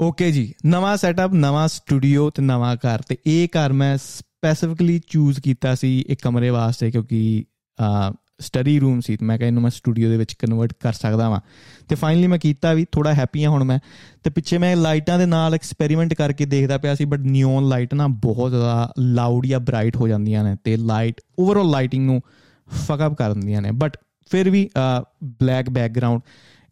Okay ਜੀ, ਨਵਾਂ setup ਨਵਾਂ ਸਟੂਡੀਓ ਤੇ ਨਵਾਂ ਘਰ ਤੇ ਇਹ ਘਰ ਮੈਂ ਸਪੈਸੀਫਿਕਲੀ ਚੂਜ਼ ਕੀਤਾ ਸੀ ਇੱਕ ਕਮਰੇ ਵਾਸਤੇ ਕਿਉਂਕਿ ਸਟੱਡੀ ਰੂਮ ਸੀ ਮੈਂ ਕਿਹਾ ਇਹਨੂੰ ਮੈਂ ਸਟੂਡੀਓ ਦੇ ਵਿੱਚ ਕਨਵਰਟ ਕਰ ਸਕਦਾ ਵਾਂ। ਤੇ ਫਾਈਨਲੀ ਮੈਂ ਕੀਤਾ ਵੀ ਥੋੜਾ ਹੈਪੀ ਹਾਂ ਹੁਣ ਮੈਂ। ਤੇ ਪਿੱਛੇ ਮੈਂ ਲਾਈਟਾਂ ਦੇ ਨਾਲ ਐਕਸਪੈਰੀਮੈਂਟ ਕਰਕੇ ਦੇਖਦਾ ਪਿਆ ਸੀ ਬਟ ਨਿਓਨ ਲਾਈਟ ਨਾ ਬਹੁਤ ਜ਼ਿਆਦਾ ਲਾਊਡ ਜਾਂ ਬ੍ਰਾਈਟ ਹੋ ਜਾਂਦੀਆਂ ਨੇ ਤੇ ਲਾਈਟ ਓਵਰਆਲ ਲਾਈਟਿੰਗ ਨੂੰ ਫਕ ਅਪ ਕਰ ਦਿੰਦੀਆਂ ਨੇ। ਬਟ ਫਿਰ ਵੀ ਬਲੈਕ ਬੈਕਗ੍ਰਾਉਂਡ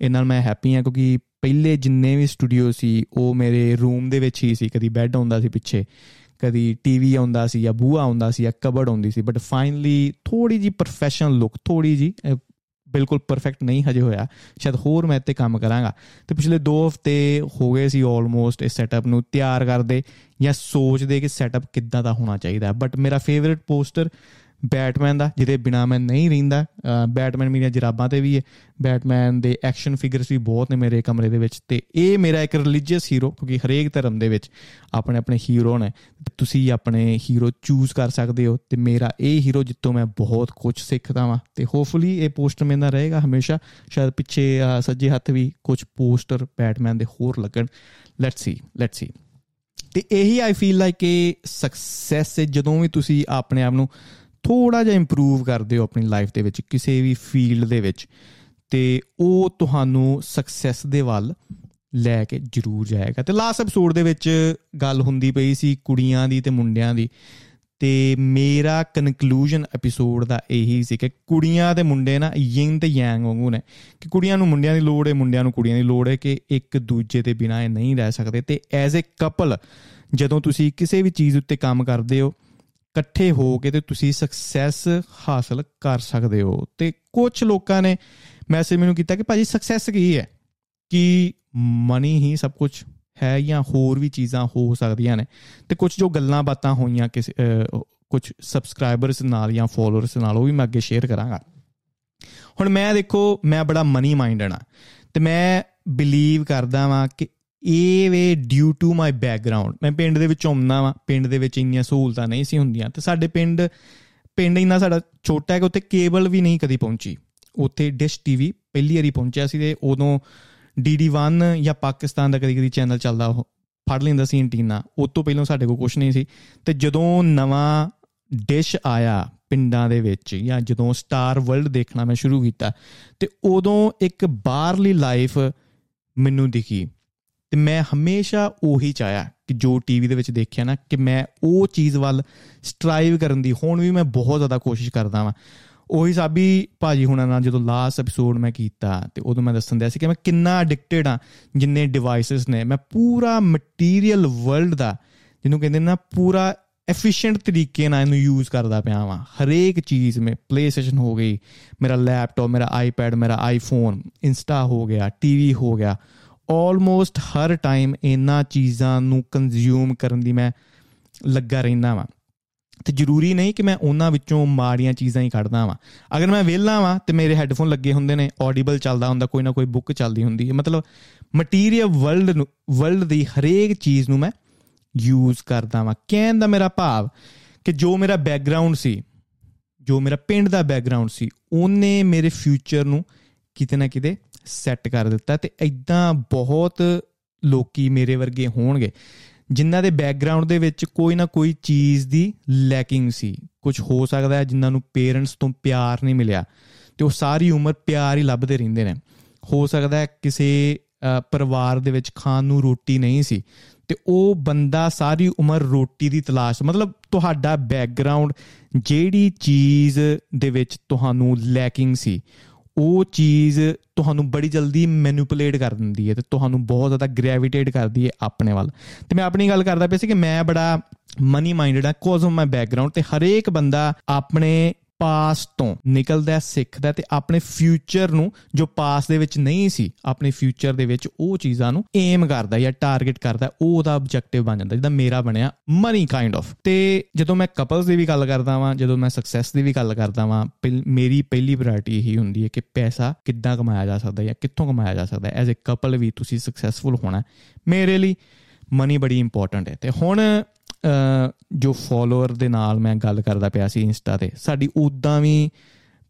ਇਹ ਨਾਲ ਮੈਂ ਹੈਪੀ ਹਾਂ ਕਿਉਂਕਿ ਪਹਿਲੇ ਜਿੰਨੇ ਵੀ ਸਟੂਡੀਓ ਸੀ, ਉਹ ਮੇਰੇ ਰੂਮ ਦੇ ਵਿੱਚ ਹੀ ਸੀ। ਕਦੀ ਬੈੱਡ ਹੁੰਦਾ ਸੀ ਪਿੱਛੇ, ਕਦੀ ਟੀਵੀ ਆਉਂਦਾ ਸੀ ਜਾਂ ਬੂਹਾ ਆਉਂਦਾ ਸੀ ਜਾਂ ਕਬਰਡ ਆਉਂਦੀ ਸੀ। ਬਟ ਫਾਈਨਲੀ ਥੋੜੀ ਜੀ ਪ੍ਰੋਫੈਸ਼ਨਲ ਲੁੱਕ ਥੋੜੀ ਜੀ ਬਿਲਕੁਲ ਪਰਫੈਕਟ ਨਹੀਂ ਹਜੇ ਹੋਇਆ। ਸ਼ਾਇਦ ਹੋਰ ਮੈਂ ਇੱਥੇ ਕੰਮ ਕਰਾਂਗਾ। ਤੇ ਪਿਛਲੇ 2 ਹਫ਼ਤੇ ਹੋ ਗਏ ਸੀ ਆਲਮੋਸਟ ਇਸ ਸੈਟਅਪ ਨੂੰ ਤਿਆਰ ਕਰਦੇ ਜਾਂ ਸੋਚਦੇ ਕਿ ਸੈਟਅਪ ਕਿੱਦਾਂ ਦਾ ਹੋਣਾ ਚਾਹੀਦਾ। ਬਟ ਮੇਰਾ ਫੇਵਰਿਟ ਪੋਸਟਰ ਬੈਟਮੈਨ ਦਾ, ਜਿਹਦੇ ਬਿਨਾ ਮੈਂ ਨਹੀਂ ਰਹਿੰਦਾ। ਬੈਟਮੈਨ ਮੇਰੀਆਂ ਜਰਾਬਾਂ ਤੇ ਵੀ ਹੈ। ਬੈਟਮੈਨ ਦੇ ਐਕਸ਼ਨ ਫਿਗਰਸ ਵੀ ਬਹੁਤ ਨੇ ਮੇਰੇ ਕਮਰੇ ਦੇ ਵਿੱਚ। ਤੇ ਇਹ ਮੇਰਾ ਇੱਕ ਰਿਲੀਜੀਅਸ ਹੀਰੋ ਕਿਉਂਕਿ ਹਰੇਕ ਧਰਮ ਦੇ ਵਿੱਚ ਆਪਣੇ ਆਪਣੇ ਹੀਰੋ ਨੇ। ਤੁਸੀਂ ਆਪਣੇ ਹੀਰੋ ਚੂਜ਼ ਕਰ ਸਕਦੇ ਹੋ। ਤੇ ਮੇਰਾ ਇਹ ਹੀਰੋ ਜਿੱਤੋਂ ਮੈਂ ਬਹੁਤ ਕੁਝ ਸਿੱਖਦਾ ਵਾਂ। ਤੇ ਹੋਪਫੁਲੀ ਇਹ ਪੋਸਟਰ ਮੇਰੇ ਨਾਲ ਰਹੇਗਾ ਹਮੇਸ਼ਾ। ਸ਼ਾਇਦ ਪਿੱਛੇ ਸੱਜੇ ਹੱਥ ਵੀ ਕੁਝ ਪੋਸਟਰ ਬੈਟਮੈਨ ਦੇ ਹੋਰ ਲੱਗਣ। ਲੈਟਸ ਸੀ ਲੈਟਸ ਸੀ ਤੇ ਇਹੀ ਆਈ ਫੀਲ ਲਾਈਕ ਕਿ ਸਕਸੈਸ ਜਦੋਂ ਵੀ ਤੁਸੀਂ ਆਪਣੇ ਆਪ ਨੂੰ ਥੋੜਾ ਜਿਹਾ ਇੰਪਰੂਵ ਕਰਦੇ ਹੋ ਆਪਣੀ ਲਾਈਫ ਦੇ ਵਿੱਚ, ਕਿਸੇ ਵੀ ਫੀਲਡ ਦੇ ਵਿੱਚ, ਤੇ ਉਹ ਤੁਹਾਨੂੰ ਸਕਸੈਸ ਦੇ ਵੱਲ ਲੈ ਕੇ ਜ਼ਰੂਰ ਜਾਏਗਾ। ਤੇ ਲਾਸਟ ਐਪੀਸੋਡ ਦੇ ਵਿੱਚ ਗੱਲ ਹੁੰਦੀ ਪਈ ਸੀ ਕੁੜੀਆਂ ਦੀ ਤੇ ਮੁੰਡਿਆਂ ਦੀ, ਤੇ ਮੇਰਾ ਕਨਕਲੂਜਨ ਐਪੀਸੋਡ ਦਾ ਇਹੀ ਸੀ ਕਿ ਕੁੜੀਆਂ ਤੇ ਮੁੰਡੇ ਨਾ ਯਿੰਗ ਤੇ ਯੈਂਗ ਵਾਂਗੂ ਨੇ, ਕਿ ਕੁੜੀਆਂ ਨੂੰ ਮੁੰਡਿਆਂ ਦੀ ਲੋੜ ਹੈ ਮੁੰਡਿਆਂ ਨੂੰ ਕੁੜੀਆਂ ਦੀ ਲੋੜ ਹੈ ਕਿ ਇੱਕ ਦੂਜੇ ਦੇ ਬਿਨਾਂ ਇਹ ਨਹੀਂ ਰਹਿ ਸਕਦੇ। ਤੇ ਐਜ਼ ਅ ਕਪਲ ਜਦੋਂ ਤੁਸੀਂ ਕਿਸੇ ਵੀ ਚੀਜ਼ ਉੱਤੇ ਕੰਮ ਕਰਦੇ ਹੋ ਇਕੱਠੇ ਹੋ ਕੇ ਤੇ ਤੁਸੀਂ ਸਕਸੈਸ ਹਾਸਲ ਕਰ ਸਕਦੇ ਹੋ। ਤੇ ਕੁਝ ਲੋਕਾਂ ਨੇ ਮੈਸੇਜ ਮੈਨੂੰ ਕੀਤਾ ਕਿ ਭਾਜੀ ਸਕਸੈਸ ਕੀ ਹੈ? ਕਿ ਮਨੀ ਹੀ ਸਭ ਕੁਝ ਹੈ ਜਾਂ ਹੋਰ ਵੀ ਚੀਜ਼ਾਂ ਹੋ ਸਕਦੀਆਂ ਨੇ? ਤੇ ਕੁਝ ਜੋ ਗੱਲਾਂ ਬਾਤਾਂ ਹੋਈਆਂ ਕਿਸੇ ਕੁਝ ਸਬਸਕ੍ਰਾਈਬਰਸ ਨਾਲ ਜਾਂ ਫਾਲੋਅਰਸ ਨਾਲ, ਉਹ ਵੀ ਮੈਂ ਅੱਗੇ ਸ਼ੇਅਰ ਕਰਾਂਗਾ। ਹੁਣ ਮੈਂ ਦੇਖੋ, ਮੈਂ ਬੜਾ ਮਨੀ ਮਾਈਂਡਡ ਆ ਤੇ ਮੈਂ ਬਿਲੀਵ ਕਰਦਾ ਵਾਂ ਕਿ ਇਹ way due to my background ਮੈਂ ਪਿੰਡ ਦੇ ਵਿੱਚ ਆਉਂਦਾ ਵਾਂ, ਪਿੰਡ ਦੇ ਵਿੱਚ ਇੰਨੀਆਂ ਸਹੂਲਤਾਂ ਨਹੀਂ ਸੀ ਹੁੰਦੀਆਂ ਤੇ ਸਾਡੇ ਪਿੰਡ ਪਿੰਡ ਇੰਨਾ ਸਾਡਾ ਛੋਟਾ ਹੈ ਕਿ ਉੱਥੇ ਕੇਬਲ ਵੀ ਨਹੀਂ ਕਦੀ ਪਹੁੰਚੀ। ਉੱਥੇ ਡਿਸ਼ ਟੀਵੀ ਪਹਿਲੀ ਵਾਰੀ ਪਹੁੰਚਿਆ ਸੀ ਤੇ ਉਦੋਂ ਡੀਡੀ1 ਜਾਂ ਪਾਕਿਸਤਾਨ ਦਾ ਕਦੀ ਕਦੀ ਚੈਨਲ ਚੱਲਦਾ ਉਹ ਫੜ ਲੈਂਦਾ ਸੀ ਐਂਟੀਨਾ। ਉਸ ਤੋਂ ਪਹਿਲਾਂ ਸਾਡੇ ਕੋਲ ਕੁਝ ਨਹੀਂ ਸੀ। ਤੇ ਜਦੋਂ ਨਵਾਂ ਡਿਸ਼ ਆਇਆ ਪਿੰਡਾਂ ਦੇ ਵਿੱਚ ਜਾਂ ਜਦੋਂ ਸਟਾਰ ਵਰਲਡ ਦੇਖਣਾ ਮੈਂ ਸ਼ੁਰੂ ਕੀਤਾ ਤੇ ਉਦੋਂ ਇੱਕ ਬਾਹਰਲੀ ਲਾਈਫ ਮੈਨੂੰ ਦਿਖੀ। ਤੇ ਮੈਂ ਹਮੇਸ਼ਾ ਉਹੀ ਚਾਹਿਆ ਕਿ ਜੋ ਟੀਵੀ ਦੇ ਵਿੱਚ ਦੇਖਿਆ ਨਾ, ਕਿ ਮੈਂ ਉਹ ਚੀਜ਼ ਵੱਲ ਸਟਰਾਈਵ ਕਰਨ ਦੀ, ਹੁਣ ਵੀ ਮੈਂ ਬਹੁਤ ਜ਼ਿਆਦਾ ਕੋਸ਼ਿਸ਼ ਕਰਦਾ ਵਾਂ। ਉਹੀ ਸਾਬੀ ਭਾਜੀ ਹੁਣਾਂ ਨਾਲ ਜਦੋਂ ਲਾਸਟ ਐਪੀਸੋਡ ਮੈਂ ਕੀਤਾ, ਤੇ ਉਦੋਂ ਮੈਂ ਦੱਸਣ ਦਿਆ ਸੀ ਕਿ ਮੈਂ ਕਿੰਨਾ ਐਡਿਕਟਡ ਆ, ਜਿੰਨੇ ਡਿਵਾਈਸਸ ਨੇ। ਮੈਂ ਪੂਰਾ ਮਟੀਰੀਅਲ ਵਰਲਡ ਦਾ, ਜਿਹਨੂੰ ਕਹਿੰਦੇ ਨਾ, ਪੂਰਾ ਐਫੀਸ਼ੀਐਂਟ ਤਰੀਕੇ ਨਾਲ ਇਹਨੂੰ ਯੂਜ਼ ਕਰਦਾ ਪਿਆ ਵਾਂ। ਹਰੇਕ ਚੀਜ਼ ਮੇ ਪਲੇਸਟੇਸ਼ਨ ਹੋ ਗਈ, ਮੇਰਾ ਲੈਪਟਾਪ ਮੇਰਾ ਆਈਪੈਡ ਮੇਰਾ ਆਈਫੋਨ ਇੰਸਟਾ ਹੋ ਗਿਆ ਟੀਵੀ ਹੋ ਗਿਆ। ਆਲਮੋਸਟ ਹਰ ਟਾਈਮ ਇਹਨਾਂ ਚੀਜ਼ਾਂ ਨੂੰ ਕੰਜ਼ਿਊਮ ਕਰਨ ਦੀ ਮੈਂ ਲੱਗਾ ਰਹਿੰਦਾ ਵਾਂ। ਤੇ ਜ਼ਰੂਰੀ ਨਹੀਂ ਕਿ ਮੈਂ ਉਹਨਾਂ ਵਿੱਚੋਂ ਮਾੜੀਆਂ ਚੀਜ਼ਾਂ ਹੀ ਕੱਢਦਾ ਵਾਂ। ਅਗਰ ਮੈਂ ਵਿਹਲਾ ਵਾਂ ਤੇ ਮੇਰੇ ਹੈੱਡਫੋਨ ਲੱਗੇ ਹੁੰਦੇ ਨੇ ਆਡੀਬਲ ਚੱਲਦਾ ਹੁੰਦਾ, ਕੋਈ ਨਾ ਕੋਈ ਬੁੱਕ ਚੱਲਦੀ ਹੁੰਦੀ ਹੈ। ਮਤਲਬ ਮਟੀਰੀਅਲ ਵਰਲਡ ਨੂੰ ਵਰਲਡ ਦੀ ਹਰੇਕ ਚੀਜ਼ ਨੂੰ ਮੈਂ ਯੂਜ਼ ਕਰਦਾ ਵਾਂ। ਕਹਿਣ ਦਾ ਮੇਰਾ ਭਾਵ ਕਿ ਜੋ ਮੇਰਾ ਬੈਕਗ੍ਰਾਉਂਡ ਸੀ, ਜੋ ਮੇਰਾ ਪਿੰਡ ਦਾ ਬੈਕਗ੍ਰਾਉਂਡ ਸੀ, ਉਹਨੇ ਮੇਰੇ ਫਿਊਚਰ ਨੂੰ ਕਿਤੇ ਨਾ ਕਿਤੇ ਸੈੱਟ ਕਰ ਦਿੱਤਾ ਤੇ ਐਦਾਂ ਬਹੁਤ ਲੋਕੀ ਮੇਰੇ ਵਰਗੇ ਹੋਣਗੇ, ਜਿਨ੍ਹਾਂ ਦੇ ਬੈਕਗ੍ਰਾਉਂਡ ਦੇ ਵਿੱਚ ਕੋਈ ਨਾ ਕੋਈ ਚੀਜ਼ ਦੀ ਲੈਕਿੰਗ ਸੀ। ਕੁਝ ਹੋ ਸਕਦਾ ਹੈ ਜਿਨ੍ਹਾਂ ਨੂੰ ਪੇਰੈਂਟਸ ਤੋਂ ਪਿਆਰ ਨਹੀਂ ਮਿਲਿਆ ਤੇ ਉਹ ਸਾਰੀ ਉਮਰ ਪਿਆਰ ਹੀ ਲੱਭਦੇ ਰਹਿੰਦੇ ਨੇ। ਹੋ ਸਕਦਾ ਹੈ ਕਿਸੇ ਪਰਿਵਾਰ ਦੇ ਵਿੱਚ ਖਾਣ ਨੂੰ ਰੋਟੀ ਨਹੀਂ ਸੀ ਤੇ ਉਹ ਬੰਦਾ ਸਾਰੀ ਉਮਰ ਰੋਟੀ ਦੀ ਤਲਾਸ਼, ਮਤਲਬ ਤੁਹਾਡਾ ਬੈਕਗ੍ਰਾਉਂਡ ਜਿਹੜੀ ਚੀਜ਼ ਦੇ ਵਿੱਚ ਤੁਹਾਨੂੰ ਲੈਕਿੰਗ ਸੀ ਉਹ ਚੀਜ਼ ਤੁਹਾਨੂੰ ਬੜੀ ਜਲਦੀ ਮੈਨੂਪੂਲੇਟ ਕਰ ਦਿੰਦੀ ਹੈ ਤੇ ਤੁਹਾਨੂੰ ਬਹੁਤ ਜ਼ਿਆਦਾ ਗ੍ਰੈਵਿਟੇਟ ਕਰਦੀ ਹੈ ਆਪਣੇ ਵੱਲ। ਤੇ ਮੈਂ ਆਪਣੀ ਗੱਲ ਕਰਦਾ ਪਿਆ ਸੀ ਕਿ ਮੈਂ ਬੜਾ ਮਨੀ ਮਾਈਂਡਡ ਆ ਕੋਜ਼ ਆਫ ਮਾਈ ਬੈਕਗ੍ਰਾਉਂਡ ਤੇ ਹਰੇਕ ਬੰਦਾ ਆਪਣੇ ਪਾਸਟ ਤੋਂ ਨਿਕਲਦਾ ਸਿੱਖਦਾ ਤੇ ਆਪਣੇ ਫਿਊਚਰ ਨੂੰ ਜੋ ਪਾਸਟ ਦੇ ਵਿੱਚ ਨਹੀਂ ਸੀ, ਆਪਣੇ ਫਿਊਚਰ ਦੇ ਵਿੱਚ ਉਹ ਚੀਜ਼ਾਂ ਨੂੰ ਏਮ ਕਰਦਾ ਜਾਂ ਟਾਰਗੇਟ ਕਰਦਾ ਉਹ ਉਹਦਾ ਆਬਜੈਕਟਿਵ ਬਣ ਜਾਂਦਾ, ਜਿੱਦਾਂ ਮੇਰਾ ਬਣਿਆ ਮਨੀ ਕਾਈਂਡ ਆਫ ਤੇ ਜਦੋਂ ਮੈਂ ਕਪਲਸ ਦੀ ਵੀ ਗੱਲ ਕਰਦਾ ਵਾਂ, ਜਦੋਂ ਮੈਂ ਸਕਸੈਸ ਦੀ ਵੀ ਗੱਲ ਕਰਦਾ ਵਾਂ ਮੇਰੀ ਪਹਿਲੀ ਪ੍ਰਾਇੋਰਟੀ ਇਹੀ ਹੁੰਦੀ ਹੈ ਕਿ ਪੈਸਾ ਕਿੱਦਾਂ ਕਮਾਇਆ ਜਾ ਸਕਦਾ ਜਾਂ ਕਿੱਥੋਂ ਕਮਾਇਆ ਜਾ ਸਕਦਾ ਐਜ਼ ਅ ਕਪਲ ਵੀ ਤੁਸੀਂ ਸਕਸੈਸਫੁਲ ਹੋਣਾ ਮੇਰੇ ਲਈ ਮਨੀ ਬੜੀ ਇੰਪੋਰਟੈਂਟ ਹੈ। ਤੇ ਹੁਣ ਜੋ ਫਾਲੋਅਰ ਦੇ ਨਾਲ ਮੈਂ ਗੱਲ ਕਰਦਾ ਪਿਆ ਸੀ ਇੰਸਟਾ ਤੇ, ਸਾਡੀ ਉਦਾਂ ਵੀ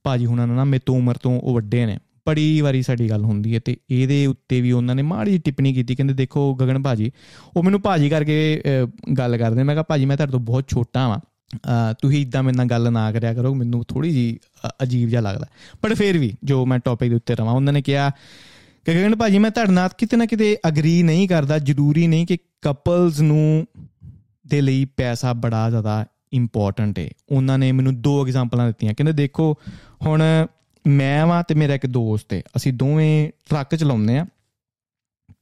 ਭਾਜੀ ਹੁਣਾਂ ਨਾਲ ਨਾ ਮੇ ਤੋਂ ਉਮਰ ਤੋਂ ਉਹ ਵੱਡੇ ਨੇ, ਬੜੀ ਵਾਰੀ ਸਾਡੀ ਗੱਲ ਹੁੰਦੀ ਹੈ ਤੇ ਇਹਦੇ ਉੱਤੇ ਵੀ ਉਹਨਾਂ ਨੇ ਮਾੜੀ ਜਿਹੀ ਟਿੱਪਣੀ ਕੀਤੀ, ਕਹਿੰਦੇ ਦੇਖੋ ਗਗਨ ਭਾਜੀ, ਉਹ ਮੈਨੂੰ ਭਾਜੀ ਕਰਕੇ ਗੱਲ ਕਰਦੇ ਮੈਂ ਕਿਹਾ ਭਾਜੀ ਮੈਂ ਤੁਹਾਡੇ ਤੋਂ ਬਹੁਤ ਛੋਟਾ ਵਾਂ ਤੁਸੀਂ ਇਦਾਂ ਮੇਰੇ ਨਾਲ ਗੱਲ ਨਾ ਕਰਿਆ ਕਰੋ, ਮੈਨੂੰ ਥੋੜੀ ਜੀ ਅਜੀਬ ਜਿਹਾ ਲੱਗਦਾ, ਪਰ ਫਿਰ ਵੀ ਜੋ ਮੈਂ ਟੌਪਿਕ ਦੇ ਉੱਤੇ ਰਵਾਂ, ਉਹਨਾਂ ਨੇ ਕਿਹਾ ਕਿ ਗਗਨ ਭਾਜੀ ਮੈਂ ਤੁਹਾਡੇ ਨਾਲ ਕਿਤੇ ਨਾ ਕਿਤੇ ਅਗਰੀ ਨਹੀਂ ਕਰਦਾ, ਜ਼ਰੂਰੀ ਨਹੀਂ ਕਿ ਕਪਲਸ ਨੂੰ ਦੇ ਲਈ ਪੈਸਾ ਬੜਾ ਜ਼ਿਆਦਾ ਇੰਪੋਰਟੈਂਟ ਹੈ ਉਹਨਾਂ ਨੇ ਮੈਨੂੰ ਦੋ ਐਗਜ਼ਾਮਪਲਾਂ ਦਿੱਤੀਆਂ। ਕਹਿੰਦੇ ਦੇਖੋ, ਹੁਣ ਮੈਂ ਵਾਂ ਤੇ ਮੇਰਾ ਇੱਕ ਦੋਸਤ ਹੈ ਅਸੀਂ ਦੋਵੇਂ ਟਰੱਕ ਚਲਾਉਂਦੇ ਆ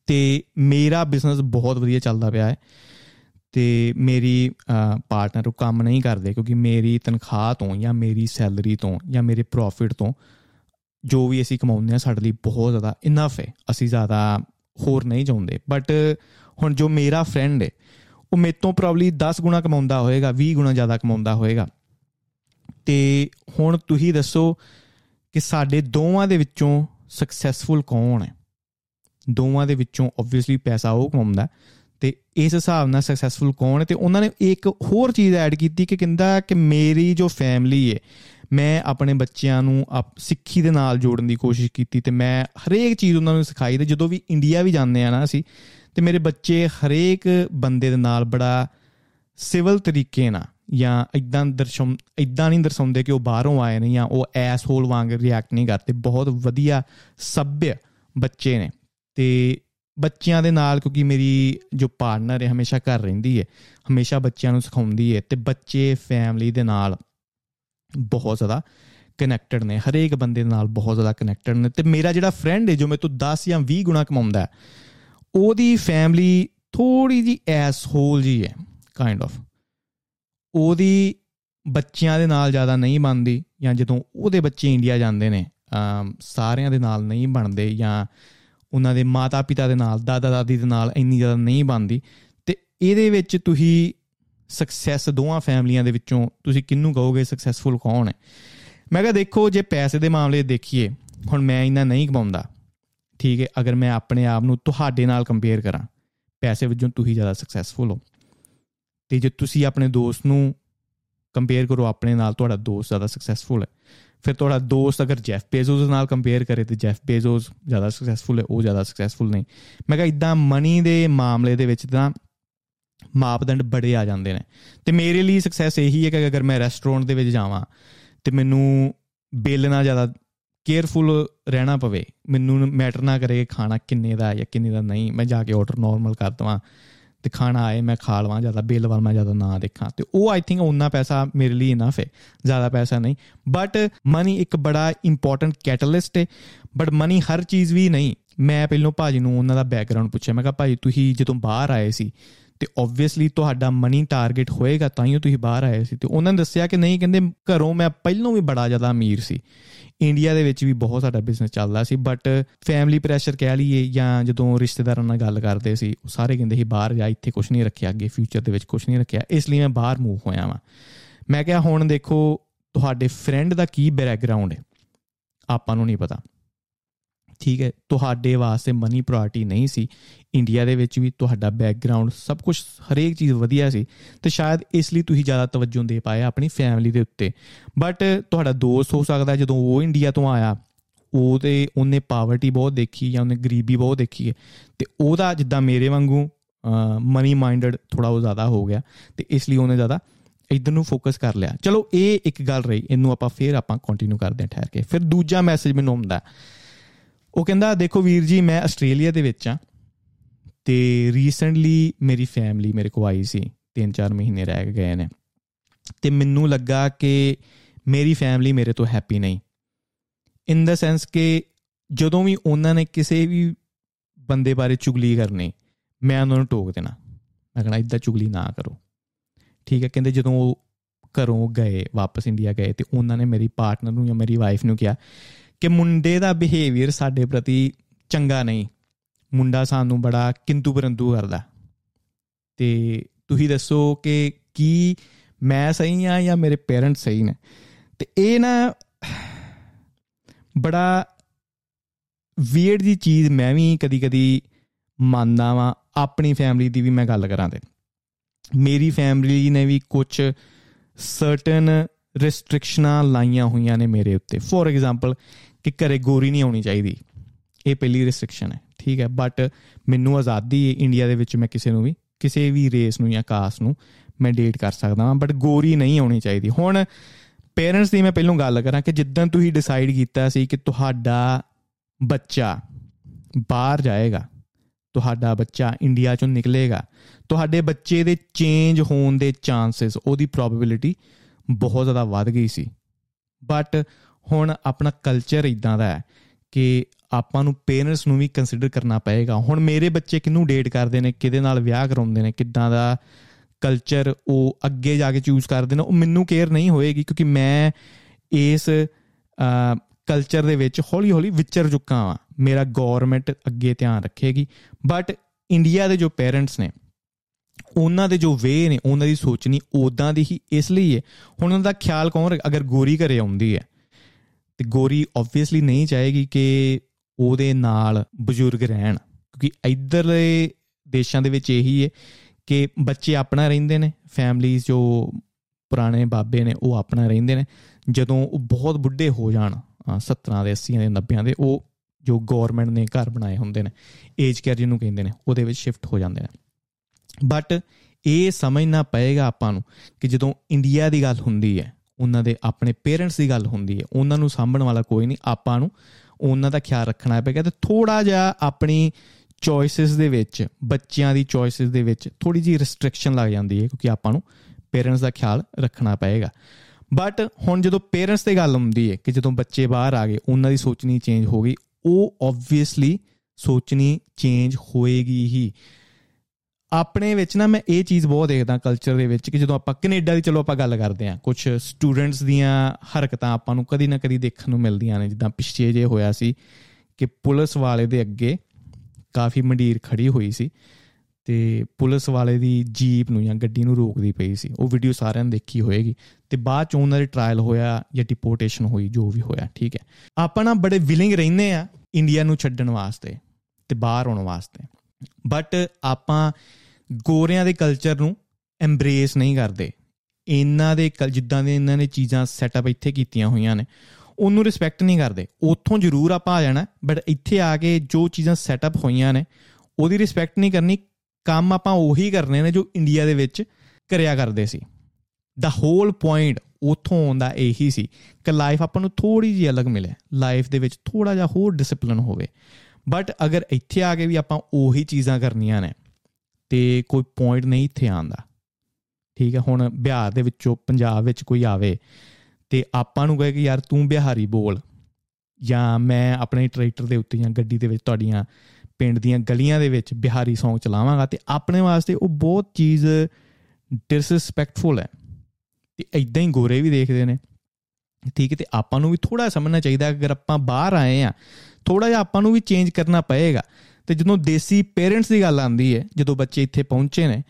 ਤੇ ਮੇਰਾ ਬਿਜ਼ਨਸ ਬਹੁਤ ਵਧੀਆ ਚੱਲਦਾ ਪਿਆ ਹੈ ਤੇ ਮੇਰੀ ਪਾਰਟਨਰ ਉਹ ਕੰਮ ਨਹੀਂ ਕਰਦੇ ਕਿਉਂਕਿ ਮੇਰੀ ਤਨਖਾਹ ਤੋਂ ਜਾਂ ਮੇਰੀ ਸੈਲਰੀ ਤੋਂ ਜਾਂ ਮੇਰੇ ਪ੍ਰੋਫਿਟ ਤੋਂ ਜੋ ਵੀ ਅਸੀਂ ਕਮਾਉਂਦੇ ਆ, ਸਾਡੇ ਲਈ ਬਹੁਤ ਜ਼ਿਆਦਾ ਇਨਫ ਹੈ ਅਸੀਂ ਜ਼ਿਆਦਾ ਹੋਰ ਨਹੀਂ ਚਾਹੁੰਦੇ। ਬਟ ਹੁਣ ਜੋ ਮੇਰਾ ਫਰੈਂਡ ਹੈ ਉਹ ਮੇਰੇ ਤੋਂ ਪ੍ਰੋਬਬਲੀ 10 ਗੁਣਾ ਕਮਾਉਂਦਾ ਹੋਏਗਾ 20 ਗੁਣਾ ਜ਼ਿਆਦਾ ਕਮਾਉਂਦਾ ਹੋਏਗਾ। ਤੇ ਹੁਣ ਤੁਸੀਂ ਦੱਸੋ ਕਿ ਸਾਡੇ ਦੋਵਾਂ ਦੇ ਵਿੱਚੋਂ ਸਕਸੈਸਫੁਲ ਕੌਣ ਹੈ? ਦੋਵਾਂ ਦੇ ਵਿੱਚੋਂ ਆਬਵੀਅਸਲੀ ਪੈਸਾ ਉਹ ਕਮਾਉਂਦਾ ਤੇ ਇਸ ਹਿਸਾਬ ਨਾਲ ਸਕਸੈਸਫੁਲ ਕੌਣ ਹੈ ਤੇ ਉਹਨਾਂ ਨੇ ਇੱਕ ਹੋਰ ਚੀਜ਼ ਐਡ ਕੀਤੀ ਕਿ ਕਹਿੰਦਾ ਕਿ ਮੇਰੀ ਜੋ ਫੈਮਿਲੀ ਹੈ, ਮੈਂ ਆਪਣੇ ਬੱਚਿਆਂ ਨੂੰ ਸਿੱਖੀ ਦੇ ਨਾਲ ਜੋੜਨ ਦੀ ਕੋਸ਼ਿਸ਼ ਕੀਤੀ ਤੇ ਮੈਂ ਹਰੇਕ ਚੀਜ਼ ਉਹਨਾਂ ਨੂੰ ਸਿਖਾਈ ਤੇ ਜਦੋਂ ਵੀ ਇੰਡੀਆ ਵੀ ਜਾਂਦੇ ਆ ਨਾ ਅਸੀਂ ਤੇ ਮੇਰੇ ਬੱਚੇ ਹਰੇਕ ਬੰਦੇ ਦੇ ਨਾਲ ਬੜਾ ਸਿਵਲ ਤਰੀਕੇ ਨਾਲ ਜਾਂ ਇਦਾਂ ਦਰਸ਼ਨ ਇਦਾਂ ਨਹੀਂ ਦਰਸਾਉਂਦੇ ਕਿ ਉਹ ਬਾਹਰੋਂ ਆਏ ਨੇ ਜਾਂ ਉਹ ਐਸਹੋਲ ਵਾਂਗ ਰਿਐਕਟ ਨਹੀਂ ਕਰਦੇ। ਬਹੁਤ ਵਧੀਆ ਸੱਭਿਆ ਬੱਚੇ ਨੇ ਤੇ ਬੱਚਿਆਂ ਦੇ ਨਾਲ ਕਿਉਂਕਿ ਮੇਰੀ ਜੋ ਪਾਰਟਨਰ ਹੈ ਹਮੇਸ਼ਾ ਘਰ ਰਹਿੰਦੀ ਹੈ, ਹਮੇਸ਼ਾ ਬੱਚਿਆਂ ਨੂੰ ਸਿਖਾਉਂਦੀ ਹੈ ਤੇ ਬੱਚੇ ਫੈਮਿਲੀ ਦੇ ਨਾਲ ਬਹੁਤ ਜ਼ਿਆਦਾ ਕਨੈਕਟਡ ਨੇ, ਹਰੇਕ ਬੰਦੇ ਨਾਲ ਬਹੁਤ ਜ਼ਿਆਦਾ ਕਨੈਕਟਡ ਨੇ ਤੇ ਮੇਰਾ ਜਿਹੜਾ ਫਰੈਂਡ ਹੈ ਜੋ ਮੇਰੇ ਤੋਂ 10 ਜਾਂ 20 ਗੁਣਾ ਕਮਾਉਂਦਾ ਹੈ ਉਹਦੀ ਫੈਮਿਲੀ ਥੋੜੀ ਜੀ ਐਸਹੋਲ ਜੀ ਹੈ ਕਾਈਂਡ ਆਫ ਉਹਦੀ ਬੱਚਿਆਂ ਦੇ ਨਾਲ ਜ਼ਿਆਦਾ ਨਹੀਂ ਬਣਦੀ ਜਾਂ ਜਦੋਂ ਉਹਦੇ ਬੱਚੇ ਇੰਡੀਆ ਜਾਂਦੇ ਨੇ ਸਾਰਿਆਂ ਦੇ ਨਾਲ ਨਹੀਂ ਬਣਦੇ ਜਾਂ ਉਹਨਾਂ ਦੇ ਮਾਤਾ-ਪਿਤਾ ਦੇ ਨਾਲ, ਦਾਦਾ-ਦਾਦੀ ਦੇ ਨਾਲ ਇੰਨੀ ਜ਼ਿਆਦਾ ਨਹੀਂ ਬਣਦੀ, ਤੇ ਇਹਦੇ ਵਿੱਚ ਤੁਸੀਂ ਸਕਸੈਸ ਦੋਵਾਂ ਫੈਮਲੀਆਂ ਦੇ ਵਿੱਚੋਂ ਤੁਸੀਂ ਕਿੰਨੂੰ ਕਹੋਗੇ ਸਕਸੈਸਫੁਲ ਕੌਣ ਹੈ? ਮੈਂ ਕਿਹਾ ਦੇਖੋ, ਜੇ ਪੈਸੇ ਦੇ ਮਾਮਲੇ ਦੇਖੀਏ, ਹੁਣ ਮੈਂ ਇੰਨਾ ਨਹੀਂ ਕਮਾਉਂਦਾ ਠੀਕ ਹੈ, ਅਗਰ ਮੈਂ ਆਪਣੇ ਆਪ ਨੂੰ ਤੁਹਾਡੇ ਨਾਲ ਕੰਪੇਅਰ ਕਰਾਂ, ਪੈਸੇ ਵਿੱਚੋਂ ਤੁਸੀਂ ਜ਼ਿਆਦਾ ਸਕਸੈਸਫੁਲ ਹੋ। ਤੇ ਜੇ ਤੁਸੀਂ ਆਪਣੇ ਦੋਸਤ ਨੂੰ ਕੰਪੇਅਰ ਕਰੋ, ਆਪਣੇ ਨਾਲ ਤੁਹਾਡਾ ਦੋਸਤ ਜ਼ਿਆਦਾ ਸਕਸੈਸਫੁਲ ਹੈ। ਫਿਰ ਤੁਹਾਡਾ ਦੋਸਤ ਅਗਰ ਜੈਫ ਬੇਜ਼ੋਸ ਨਾਲ ਕੰਪੇਅਰ ਕਰੇ, ਤੇ ਜੈਫ ਬੇਜ਼ੋਸ ਜ਼ਿਆਦਾ ਸਕਸੈਸਫੁਲ ਹੈ, ਉਹ ਜ਼ਿਆਦਾ ਸਕਸੈਸਫੁਲ ਨਹੀਂ। ਮੈਂ ਕਿਹਾ ਇਦਾਂ ਮਨੀ ਦੇ ਮਾਮਲੇ ਦੇ ਵਿੱਚ ਤਾਂ ਮਾਪਦੰਡ ਬੜੇ ਆ ਜਾਂਦੇ ਨੇ। ਤੇ ਮੇਰੇ ਲਈ ਸਕਸੈਸ ਇਹੀ ਹੈ ਕਿ ਅਗਰ ਮੈਂ ਰੈਸਟੋਰੈਂਟ ਦੇ ਵਿੱਚ ਜਾਵਾਂ, ਤੇ ਮੈਨੂੰ ਬਿੱਲ ਨਾਲ ਜ਼ਿਆਦਾ ਕੇਅਰਫੁਲ ਰਹਿਣਾ ਪਵੇ। ਮੈਨੂੰ ਮੈਟਰ ਨਾ ਕਰੇ ਖਾਣਾ ਕਿੰਨੇ ਦਾ ਜਾਂ ਕਿੰਨੇ ਦਾ ਨਹੀਂ। ਮੈਂ ਜਾ ਕੇ ਆਰਡਰ ਨਾਰਮਲ ਕਰ ਦਵਾਂ ਤੇ ਖਾਣਾ ਆਏ, ਮੈਂ ਖਾ ਲਵਾਂ, ਜ਼ਿਆਦਾ ਬਿੱਲ ਵਾਲ ਮੈਂ ਜ਼ਿਆਦਾ ਨਾ ਦੇਖਾਂ। ਤੇ ਉਹ ਆਈ ਥਿੰਕ ਉਹਨਾਂ ਪੈਸਾ ਮੇਰੇ ਲਈ ਇਨਫ ਹੈ। ਜ਼ਿਆਦਾ ਪੈਸਾ ਨਹੀਂ। ਬਟ ਮਨੀ ਇੱਕ ਬੜਾ ਇੰਪੋਰਟੈਂਟ ਕੈਟਲਿਸਟ ਹੈ। ਬਟ ਮਨੀ ਹਰ ਚੀਜ਼ ਵੀ ਨਹੀਂ। ਮੈਂ ਪਹਿਲਾਂ ਭਾਜੀ ਨੂੰ ਉਹਨਾਂ ਦਾ ਬੈਕਗ੍ਰਾਉਂਡ ਪੁੱਛਿਆ। ਮੈਂ ਕਿਹਾ ਭਾਜੀ, ਤੁਸੀਂ ਜਦੋਂ ਬਾਹਰ ਆਏ ਸੀ ਤੇ ਆਬਵੀਅਸਲੀ ਤੁਹਾਡਾ ਮਨੀ ਟਾਰਗੇਟ ਹੋਏਗਾ, ਤਾਂ ਹੀ ਤੁਸੀਂ ਬਾਹਰ ਆਏ ਸੀ। ਤੇ ਉਹਨਾਂ ਨੇ ਦੱਸਿਆ ਕਿ ਨਹੀਂ, ਕਹਿੰਦੇ ਘਰੋਂ ਮੈਂ ਪਹਿਲਾਂ ਵੀ ਬੜਾ ਜ਼ਿਆਦਾ ਅਮੀਰ ਸੀ। ਇੰਡੀਆ ਦੇ ਵਿੱਚ ਵੀ ਬਹੁਤ ਸਾਡਾ ਬਿਜ਼ਨਸ ਚੱਲਦਾ ਸੀ ਬਟ ਫੈਮਿਲੀ ਪ੍ਰੈਸ਼ਰ ਕਹਿ ਲਈਏ ਜਾਂ ਜਦੋਂ ਰਿਸ਼ਤੇਦਾਰਾਂ ਨਾਲ ਗੱਲ ਕਰਦੇ ਸੀ, ਉਹ ਸਾਰੇ ਕਹਿੰਦੇ ਸੀ, ਬਾਹਰ ਜਾ, ਇੱਥੇ ਕੁਝ ਨਹੀਂ ਰੱਖਿਆ ਅੱਗੇ ਫਿਊਚਰ ਦੇ ਵਿੱਚ ਕੁਝ ਨਹੀਂ ਰੱਖਿਆ। ਇਸ ਲਈ ਮੈਂ ਬਾਹਰ ਮੂਵ ਹੋਇਆ ਵਾਂ। ਮੈਂ ਕਿਹਾ ਹੁਣ ਦੇਖੋ, ਤੁਹਾਡੇ ਫਰੈਂਡ ਦਾ ਕੀ ਬੈਕਗ੍ਰਾਉਂਡ ਹੈ? ਆਪਾਂ ਨੂੰ ਨਹੀਂ ਪਤਾ। ਠੀਕ ਹੈ, ਤੁਹਾਡੇ ਵਾਸਤੇ ਮਨੀ ਪ੍ਰਾਇੋਰਟੀ ਨਹੀਂ ਸੀ। ਇੰਡੀਆ ਦੇ ਵਿੱਚ ਵੀ ਤੁਹਾਡਾ ਬੈਕਗ੍ਰਾਉਂਡ ਸਭ ਕੁਝ ਹਰੇਕ ਚੀਜ਼ ਵਧੀਆ ਸੀ। ਤੇ ਸ਼ਾਇਦ ਇਸ ਲਈ ਤੁਸੀਂ ਜ਼ਿਆਦਾ ਤਵੱਜੋ ਦੇ ਪਾਏ ਆਪਣੀ ਫੈਮਿਲੀ ਦੇ ਉੱਤੇ। ਬਟ ਤੁਹਾਡਾ ਦੋਸਤ ਹੋ ਸਕਦਾ ਜਦੋਂ ਉਹ ਇੰਡੀਆ ਤੋਂ ਆਇਆ, ਉਹ ਤੇ ਉਹਨੇ ਪਾਵਰਟੀ ਬਹੁਤ ਦੇਖੀ ਜਾਂ ਉਹਨੇ ਗਰੀਬੀ ਬਹੁਤ ਦੇਖੀ ਹੈ। ਤੇ ਉਹਦਾ ਜਿੱਦਾਂ ਮੇਰੇ ਵਾਂਗੂ ਮਨੀ ਮਾਈਂਡਡ ਥੋੜਾ ਉਹ ਜ਼ਿਆਦਾ ਹੋ ਗਿਆ ਤੇ ਇਸ ਲਈ ਉਹਨੇ ਜ਼ਿਆਦਾ ਇਧਰ ਨੂੰ ਫੋਕਸ ਕਰ ਲਿਆ। ਚਲੋ, ਇਹ ਇੱਕ ਗੱਲ ਰਹੀ, ਇਹਨੂੰ ਆਪਾਂ ਫੇਰ ਆਪਾਂ ਕੰਟੀਨਿਊ ਕਰਦੇ ਹਾਂ ਠਹਿਰ ਕੇ। ਫਿਰ ਦੂਜਾ ਮੈਸੇਜ ਮੈਨੂੰ ਆਉਂਦਾ ਉਹ ਕਹਿੰਦਾ, ਦੇਖੋ ਵੀਰ ਜੀ, ਮੈਂ ਆਸਟ੍ਰੇਲੀਆ ਦੇ ਵਿੱਚ ਆ ਤੇ ਰੀਸੈਂਟਲੀ ਮੇਰੀ ਫੈਮਿਲੀ ਮੇਰੇ ਕੋਲ ਆਈ ਸੀ 3-4 ਮਹੀਨੇ ਰਹਿ ਗਏ ਨੇ। ਤੇ ਮੈਨੂੰ ਲੱਗਾ ਕਿ ਮੇਰੀ ਫੈਮਿਲੀ ਮੇਰੇ ਤੋਂ ਹੈਪੀ ਨਹੀਂ। ਇਨ ਦਾ ਸੈਂਸ ਕਿ ਜਦੋਂ ਵੀ ਉਹਨਾਂ ਨੇ ਕਿਸੇ ਵੀ ਬੰਦੇ ਬਾਰੇ ਚੁਗਲੀ ਕਰਨੀ, ਮੈਂ ਉਹਨਾਂ ਨੂੰ ਟੋਕ ਦੇਣਾ। ਮੈਂ ਕਹਣਾ, ਇਦਾਂ ਚੁਗਲੀ ਨਾ ਕਰੋ। ਠੀਕ ਹੈ, ਕਹਿੰਦੇ ਜਦੋਂ ਉਹ ਘਰੋਂ ਗਏ, ਵਾਪਸ ਇੰਡੀਆ ਗਏ ਤੇ ਉਹਨਾਂ ਨੇ ਮੇਰੀ ਪਾਰਟਨਰ ਨੂੰ ਜਾਂ ਮੇਰੀ ਵਾਈਫ ਨੂੰ ਕਿਹਾ ਕਿ ਮੁੰਡੇ ਦਾ ਬਿਹੇਵੀਅਰ ਸਾਡੇ ਪ੍ਰਤੀ ਚੰਗਾ ਨਹੀਂ। ਮੁੰਡਾ ਸਾਨੂੰ ਬੜਾ ਕਿੰਤੂ ਪਰੰਤੂ ਕਰਦਾ। ਤੇ ਤੁਸੀਂ ਦੱਸੋ ਕਿ ਕੀ ਮੈਂ ਸਹੀ ਆ ਜਾਂ ਮੇਰੇ ਪੇਰੈਂਟਸ ਸਹੀ ਨੇ? ਤੇ ਇਹ ਨਾ ਬੜਾ ਵੀਅਰਡ ਦੀ ਚੀਜ਼ ਮੈਂ ਵੀ ਕਦੀ-ਕਦੀ ਮੰਨਦਾ ਵਾਂ, ਆਪਣੀ ਫੈਮਿਲੀ ਦੀ ਵੀ ਮੈਂ ਗੱਲ ਕਰਾਂ ਤੇ। ਮੇਰੀ ਫੈਮਿਲੀ ਨੇ ਵੀ ਕੁਝ ਸਰਟਨ ਰੈਸਟ੍ਰਿਕਸ਼ਨਾਂ ਲਾਈਆਂ ਹੋਈਆਂ ਨੇ ਮੇਰੇ ਉੱਤੇ। ਫੋਰ ਐਗਜ਼ਾਮਪਲ ਕਿ ਘਰੇ ਗੋਰੀ ਨਹੀਂ ਆਉਣੀ ਚਾਹੀਦੀ। ਇਹ ਪਹਿਲੀ ਰੈਸਟ੍ਰਿਕਸ਼ਨ ਹੈ, ਠੀਕ ਹੈ? ਬਟ ਮੈਨੂੰ ਆਜ਼ਾਦੀ ਹੈ ਇੰਡੀਆ ਦੇ ਵਿੱਚ ਮੈਂ ਕਿਸੇ ਨੂੰ ਵੀ, ਕਿਸੇ ਵੀ ਰੇਸ ਨੂੰ ਜਾਂ ਕਾਸਟ ਨੂੰ ਮੈਂ ਡੇਟ ਕਰ ਸਕਦਾ ਹਾਂ ਬਟ ਗੋਰੀ ਨਹੀਂ ਆਉਣੀ ਚਾਹੀਦੀ। ਹੁਣ ਪੇਰੈਂਟਸ ਦੀ ਮੈਂ ਪਹਿਲਾਂ ਗੱਲ ਕਰਾਂ ਕਿ ਜਿੱਦਾਂ ਤੁਸੀਂ ਡਿਸਾਈਡ ਕੀਤਾ ਸੀ ਕਿ ਤੁਹਾਡਾ ਬੱਚਾ ਬਾਹਰ ਜਾਏਗਾ, ਤੁਹਾਡਾ ਬੱਚਾ ਇੰਡੀਆ ਚੋਂ ਨਿਕਲੇਗਾ, ਤੁਹਾਡੇ ਬੱਚੇ ਦੇ ਚੇਂਜ ਹੋਣ ਦੇ ਚਾਂਸਸ ਉਹਦੀ ਪ੍ਰੋਬੇਬਿਲਿਟੀ ਬਹੁਤ ਜ਼ਿਆਦਾ ਵੱਧ ਗਈ ਸੀ। ਬਟ ਹੁਣ ਆਪਣਾ ਕਲਚਰ ਇਦਾਂ ਦਾ ਹੈ ਕਿ ਆਪਾਂ ਨੂੰ ਪੇਰੈਂਟਸ ਨੂੰ ਵੀ ਕੰਸੀਡਰ ਕਰਨਾ ਪਏਗਾ। ਹੁਣ ਮੇਰੇ ਬੱਚੇ ਕਿੰਨੂੰ ਡੇਟ ਕਰਦੇ ਨੇ, ਕਿਹਦੇ ਨਾਲ ਵਿਆਹ ਕਰਾਉਂਦੇ ਨੇ, ਕਿੱਦਾਂ ਦਾ ਕਲਚਰ ਉਹ ਅੱਗੇ ਜਾ ਕੇ ਚੂਜ਼ ਕਰਦੇ ਨੇ, ਉਹ ਮੈਨੂੰ ਕੇਅਰ ਨਹੀਂ ਹੋਏਗੀ ਕਿਉਂਕਿ ਮੈਂ ਇਸ ਕਲਚਰ ਦੇ ਵਿੱਚ ਹੌਲੀ ਹੌਲੀ ਵਿਚਰ ਚੁੱਕਾ ਹਾਂ ਮੇਰਾ ਗਵਰਨਮੈਂਟ ਅੱਗੇ ਧਿਆਨ ਰੱਖੇਗੀ। ਬਟ ਇੰਡੀਆ ਦੇ ਜੋ ਪੇਰੈਂਟਸ ਨੇ ਉਹਨਾਂ ਦੇ ਜੋ ਵੇ ਨੇ, ਉਹਨਾਂ ਦੀ ਸੋਚ ਨਹੀਂ ਉਦਾਂ ਦੀ ਹੀ ਇਸ ਲਈ ਹੈ। ਹੁਣ ਉਹਨਾਂ ਦਾ ਖਿਆਲ ਕੌਣ ਅਗਰ ਗੋਰੀ ਘਰੇ ਆਉਂਦੀ ਹੈ, ਤੇ ਗੋਰੀ ਆਬਵੀਅਸਲੀ ਨਹੀਂ ਚਾਹੇਗੀ ਕਿ ਉਹਦੇ ਨਾਲ ਬਜ਼ੁਰਗ ਰਹਿਣ, ਕਿਉਂਕਿ ਇਧਰਲੇ ਦੇਸ਼ਾਂ ਦੇ ਵਿੱਚ ਇਹੀ ਹੈ ਕਿ ਬੱਚੇ ਆਪਣਾ ਰਹਿੰਦੇ ਨੇ ਫੈਮਲੀਆਂ ਜੋ ਪੁਰਾਣੇ ਬਾਬੇ ਨੇ, ਉਹ ਆਪਣਾ ਰਹਿੰਦੇ ਨੇ। ਜਦੋਂ ਉਹ ਬਹੁਤ ਬੁੱਢੇ ਹੋ ਜਾਣ 70 ਦੇ 80 ਦੇ 90 ਦੇ, ਉਹ ਜੋ ਗਵਰਨਮੈਂਟ ਨੇ ਘਰ ਬਣਾਏ ਹੁੰਦੇ ਨੇ ਏਜ ਕੇਅਰ ਜਿਹਨੂੰ ਕਹਿੰਦੇ ਨੇ, ਉਹਦੇ ਵਿੱਚ ਸ਼ਿਫਟ ਹੋ ਜਾਂਦੇ ਨੇ। ਬਟ ਇਹ ਸਮਝਣਾ ਪਏਗਾ ਆਪਾਂ ਨੂੰ ਕਿ ਜਦੋਂ ਇੰਡੀਆ ਦੀ ਗੱਲ ਹੁੰਦੀ ਹੈ, ਉਹਨਾਂ ਦੇ ਆਪਣੇ ਪੇਰੈਂਟਸ ਦੀ ਗੱਲ ਹੁੰਦੀ ਹੈ, ਉਹਨਾਂ ਨੂੰ ਸਾਂਭਣ ਵਾਲਾ ਕੋਈ ਨਹੀਂ, ਆਪਾਂ ਨੂੰ ਉਹਨਾਂ ਦਾ ਖਿਆਲ ਰੱਖਣਾ ਪਏਗਾ ਤੇ ਥੋੜਾ ਜਿਹਾ ਆਪਣੀ ਚੋਇਸਸ ਦੇ ਵਿੱਚ, ਬੱਚਿਆਂ ਦੀ ਚੋਇਸਸ ਦੇ ਵਿੱਚ ਥੋੜੀ ਜੀ ਰੈਸਟ੍ਰਿਕਸ਼ਨ ਲੱਗ ਜਾਂਦੀ ਹੈ ਕਿਉਂਕਿ ਆਪਾਂ ਨੂੰ ਪੇਰੈਂਟਸ ਦਾ ਖਿਆਲ ਰੱਖਣਾ ਪਏਗਾ। ਬਟ ਹੁਣ ਜਦੋਂ ਪੇਰੈਂਟਸ ਦੀ ਗੱਲ ਹੁੰਦੀ ਹੈ ਕਿ ਜਦੋਂ ਬੱਚੇ ਬਾਹਰ ਆ ਗਏ, ਉਹਨਾਂ ਦੀ ਸੋਚਣੀ ਚੇਂਜ ਹੋ ਗਈ, ਉਹ ਆਬਵੀਅਸਲੀ ਸੋਚਣੀ ਚੇਂਜ ਹੋਏਗੀ ਹੀ। ਆਪਣੇ ਵਿੱਚ ਨਾ ਮੈਂ ਇਹ ਚੀਜ਼ ਬਹੁਤ ਦੇਖਦਾ ਕਲਚਰ ਦੇ ਵਿੱਚ ਕਿ ਜਦੋਂ ਆਪਾਂ ਕੈਨੇਡਾ ਦੀ ਚਲੋ ਆਪਾਂ ਗੱਲ ਕਰਦੇ ਆਂ ਕੁਝ ਸਟੂਡੈਂਟਸ ਦੀਆਂ ਹਰਕਤਾਂ ਆਪਾਂ ਨੂੰ ਕਦੀ ਨਾ ਕਦੀ ਦੇਖਣ ਨੂੰ ਮਿਲਦੀਆਂ ਨੇ, ਜਿੱਦਾਂ ਪਿਛੇ ਜੇ ਹੋਇਆ ਸੀ ਕਿ ਪੁਲਿਸ ਵਾਲੇ ਦੇ ਅੱਗੇ ਕਾਫੀ ਮੰਡੀਰ ਖੜੀ ਹੋਈ ਸੀ ਤੇ ਪੁਲਿਸ ਵਾਲੇ ਦੀ ਜੀਪ ਨੂੰ ਜਾਂ ਗੱਡੀ ਨੂੰ ਰੋਕਦੀ ਪਈ ਸੀ। ਉਹ ਵੀਡੀਓ ਸਾਰਿਆਂ ਨੇ ਦੇਖੀ ਹੋਏਗੀ ਤੇ ਬਾਅਦ ਚ ਉਹਨਾਂ ਦੇ ਟ੍ਰਾਇਲ ਹੋਇਆ ਜਾਂ ਡਿਪੋਰਟੇਸ਼ਨ ਹੋਈ, ਜੋ ਵੀ ਹੋਇਆ, ਠੀਕ ਹੈ। ਆਪਾਂ ਨਾ ਬੜੇ ਵਿਲਿੰਗ ਰਹਿੰਦੇ ਆ ਇੰਡੀਆ ਨੂੰ ਛੱਡਣ ਵਾਸਤੇ ਤੇ ਬਾਹਰ ਆਉਣ ਵਾਸਤੇ। ਬਟ ਆਪਾਂ ਗੋਰਿਆਂ ਦੇ ਕਲਚਰ ਨੂੰ ਐਮਬ੍ਰੇਸ ਨਹੀਂ ਕਰਦੇ। ਇਹਨਾਂ ਦੇ ਜਿੱਦਾਂ ਦੇ ਇਹਨਾਂ ਨੇ ਚੀਜ਼ਾਂ ਸੈਟਅਪ ਇੱਥੇ ਕੀਤੀਆਂ ਹੋਈਆਂ ਨੇ, ਉਹਨੂੰ ਰਿਸਪੈਕਟ ਨਹੀਂ ਕਰਦੇ। ਉੱਥੋਂ ਜ਼ਰੂਰ ਆਪਾਂ ਆ ਜਾਣਾ ਬਟ ਇੱਥੇ ਆ ਕੇ ਜੋ ਚੀਜ਼ਾਂ ਸੈਟਅਪ ਹੋਈਆਂ ਨੇ, ਉਹਦੀ ਰਿਸਪੈਕਟ ਨਹੀਂ ਕਰਨੀ, ਕੰਮ ਆਪਾਂ ਉਹੀ ਕਰਨੇ ਨੇ ਜੋ ਇੰਡੀਆ ਦੇ ਵਿੱਚ ਕਰਿਆ ਕਰਦੇ ਸੀ। ਦਾ ਹੋਲ ਪੁਆਇੰਟ ਉਥੋਂ ਆਉਂਦਾ ਇਹੀ ਸੀ ਕਿ ਲਾਈਫ ਆਪਾਂ ਨੂੰ ਥੋੜੀ ਜਿਹੀ ਅਲੱਗ ਮਿਲੇ। ਲਾਈਫ ਦੇ ਵਿੱਚ ਥੋੜਾ ਜਿਹਾ ਹੋਰ ਡਿਸਪਲਿਨ ਹੋਵੇ। ਬਟ ਅਗਰ ਇੱਥੇ ਆ ਕੇ ਵੀ ਆਪਾਂ ਉਹੀ ਚੀਜ਼ਾਂ ਕਰਨੀਆਂ ਨੇ, ਤੇ ਕੋਈ ਪੁਆਇੰਟ ਨਹੀਂ ਇੱਥੇ ਆਂਦਾ ਠੀਕ ਹੈ, ਹੁਣ ਬਿਹਾਰ ਦੇ ਵਿੱਚੋਂ ਪੰਜਾਬ ਵਿੱਚ ਕੋਈ ਆਵੇ, ਤੇ ਆਪਾਂ ਨੂੰ ਕਹੇ ਕਿ ਯਾਰ ਤੂੰ ਬਿਹਾਰੀ ਬੋਲ, ਜਾਂ ਮੈਂ ਆਪਣੇ ਟਰੈਕਟਰ ਦੇ ਉੱਤੇ ਜਾਂ ਗੱਡੀ ਦੇ ਵਿੱਚ ਤੁਹਾਡੀਆਂ ਪਿੰਡ ਦੀਆਂ ਗਲੀਆਂ ਦੇ ਵਿੱਚ ਬਿਹਾਰੀ Song ਚਲਾਵਾਂਗਾ, ਤੇ ਆਪਣੇ ਵਾਸਤੇ ਉਹ ਬਹੁਤ ਚੀਜ਼ ਡਿਸਰੈਸਪੈਕਟਫੁਲ ਹੈ। ਤੇ ਇਦਾਂ ਹੀ ਗੋਰੇ ਵੀ ਦੇਖਦੇ ਨੇ। ਠੀਕ ਹੈ, ਤੇ ਆਪਾਂ ਨੂੰ ਵੀ ਥੋੜਾ ਸਮਝਣਾ ਚਾਹੀਦਾ, ਅਗਰ ਆਪਾਂ ਬਾਹਰ ਆਏ ਆ ਥੋੜਾ ਜਿਹਾ ਆਪਾਂ ਨੂੰ ਵੀ ਚੇਂਜ ਕਰਨਾ ਪਏਗਾ। ਤੇ ਜਦੋਂ ਦੇਸੀ ਪੇਰੈਂਟਸ ਦੀ ਗੱਲ ਆਂਦੀ ਹੈ, ਜਦੋਂ ਬੱਚੇ ਇੱਥੇ ਪਹੁੰਚੇ ਨੇ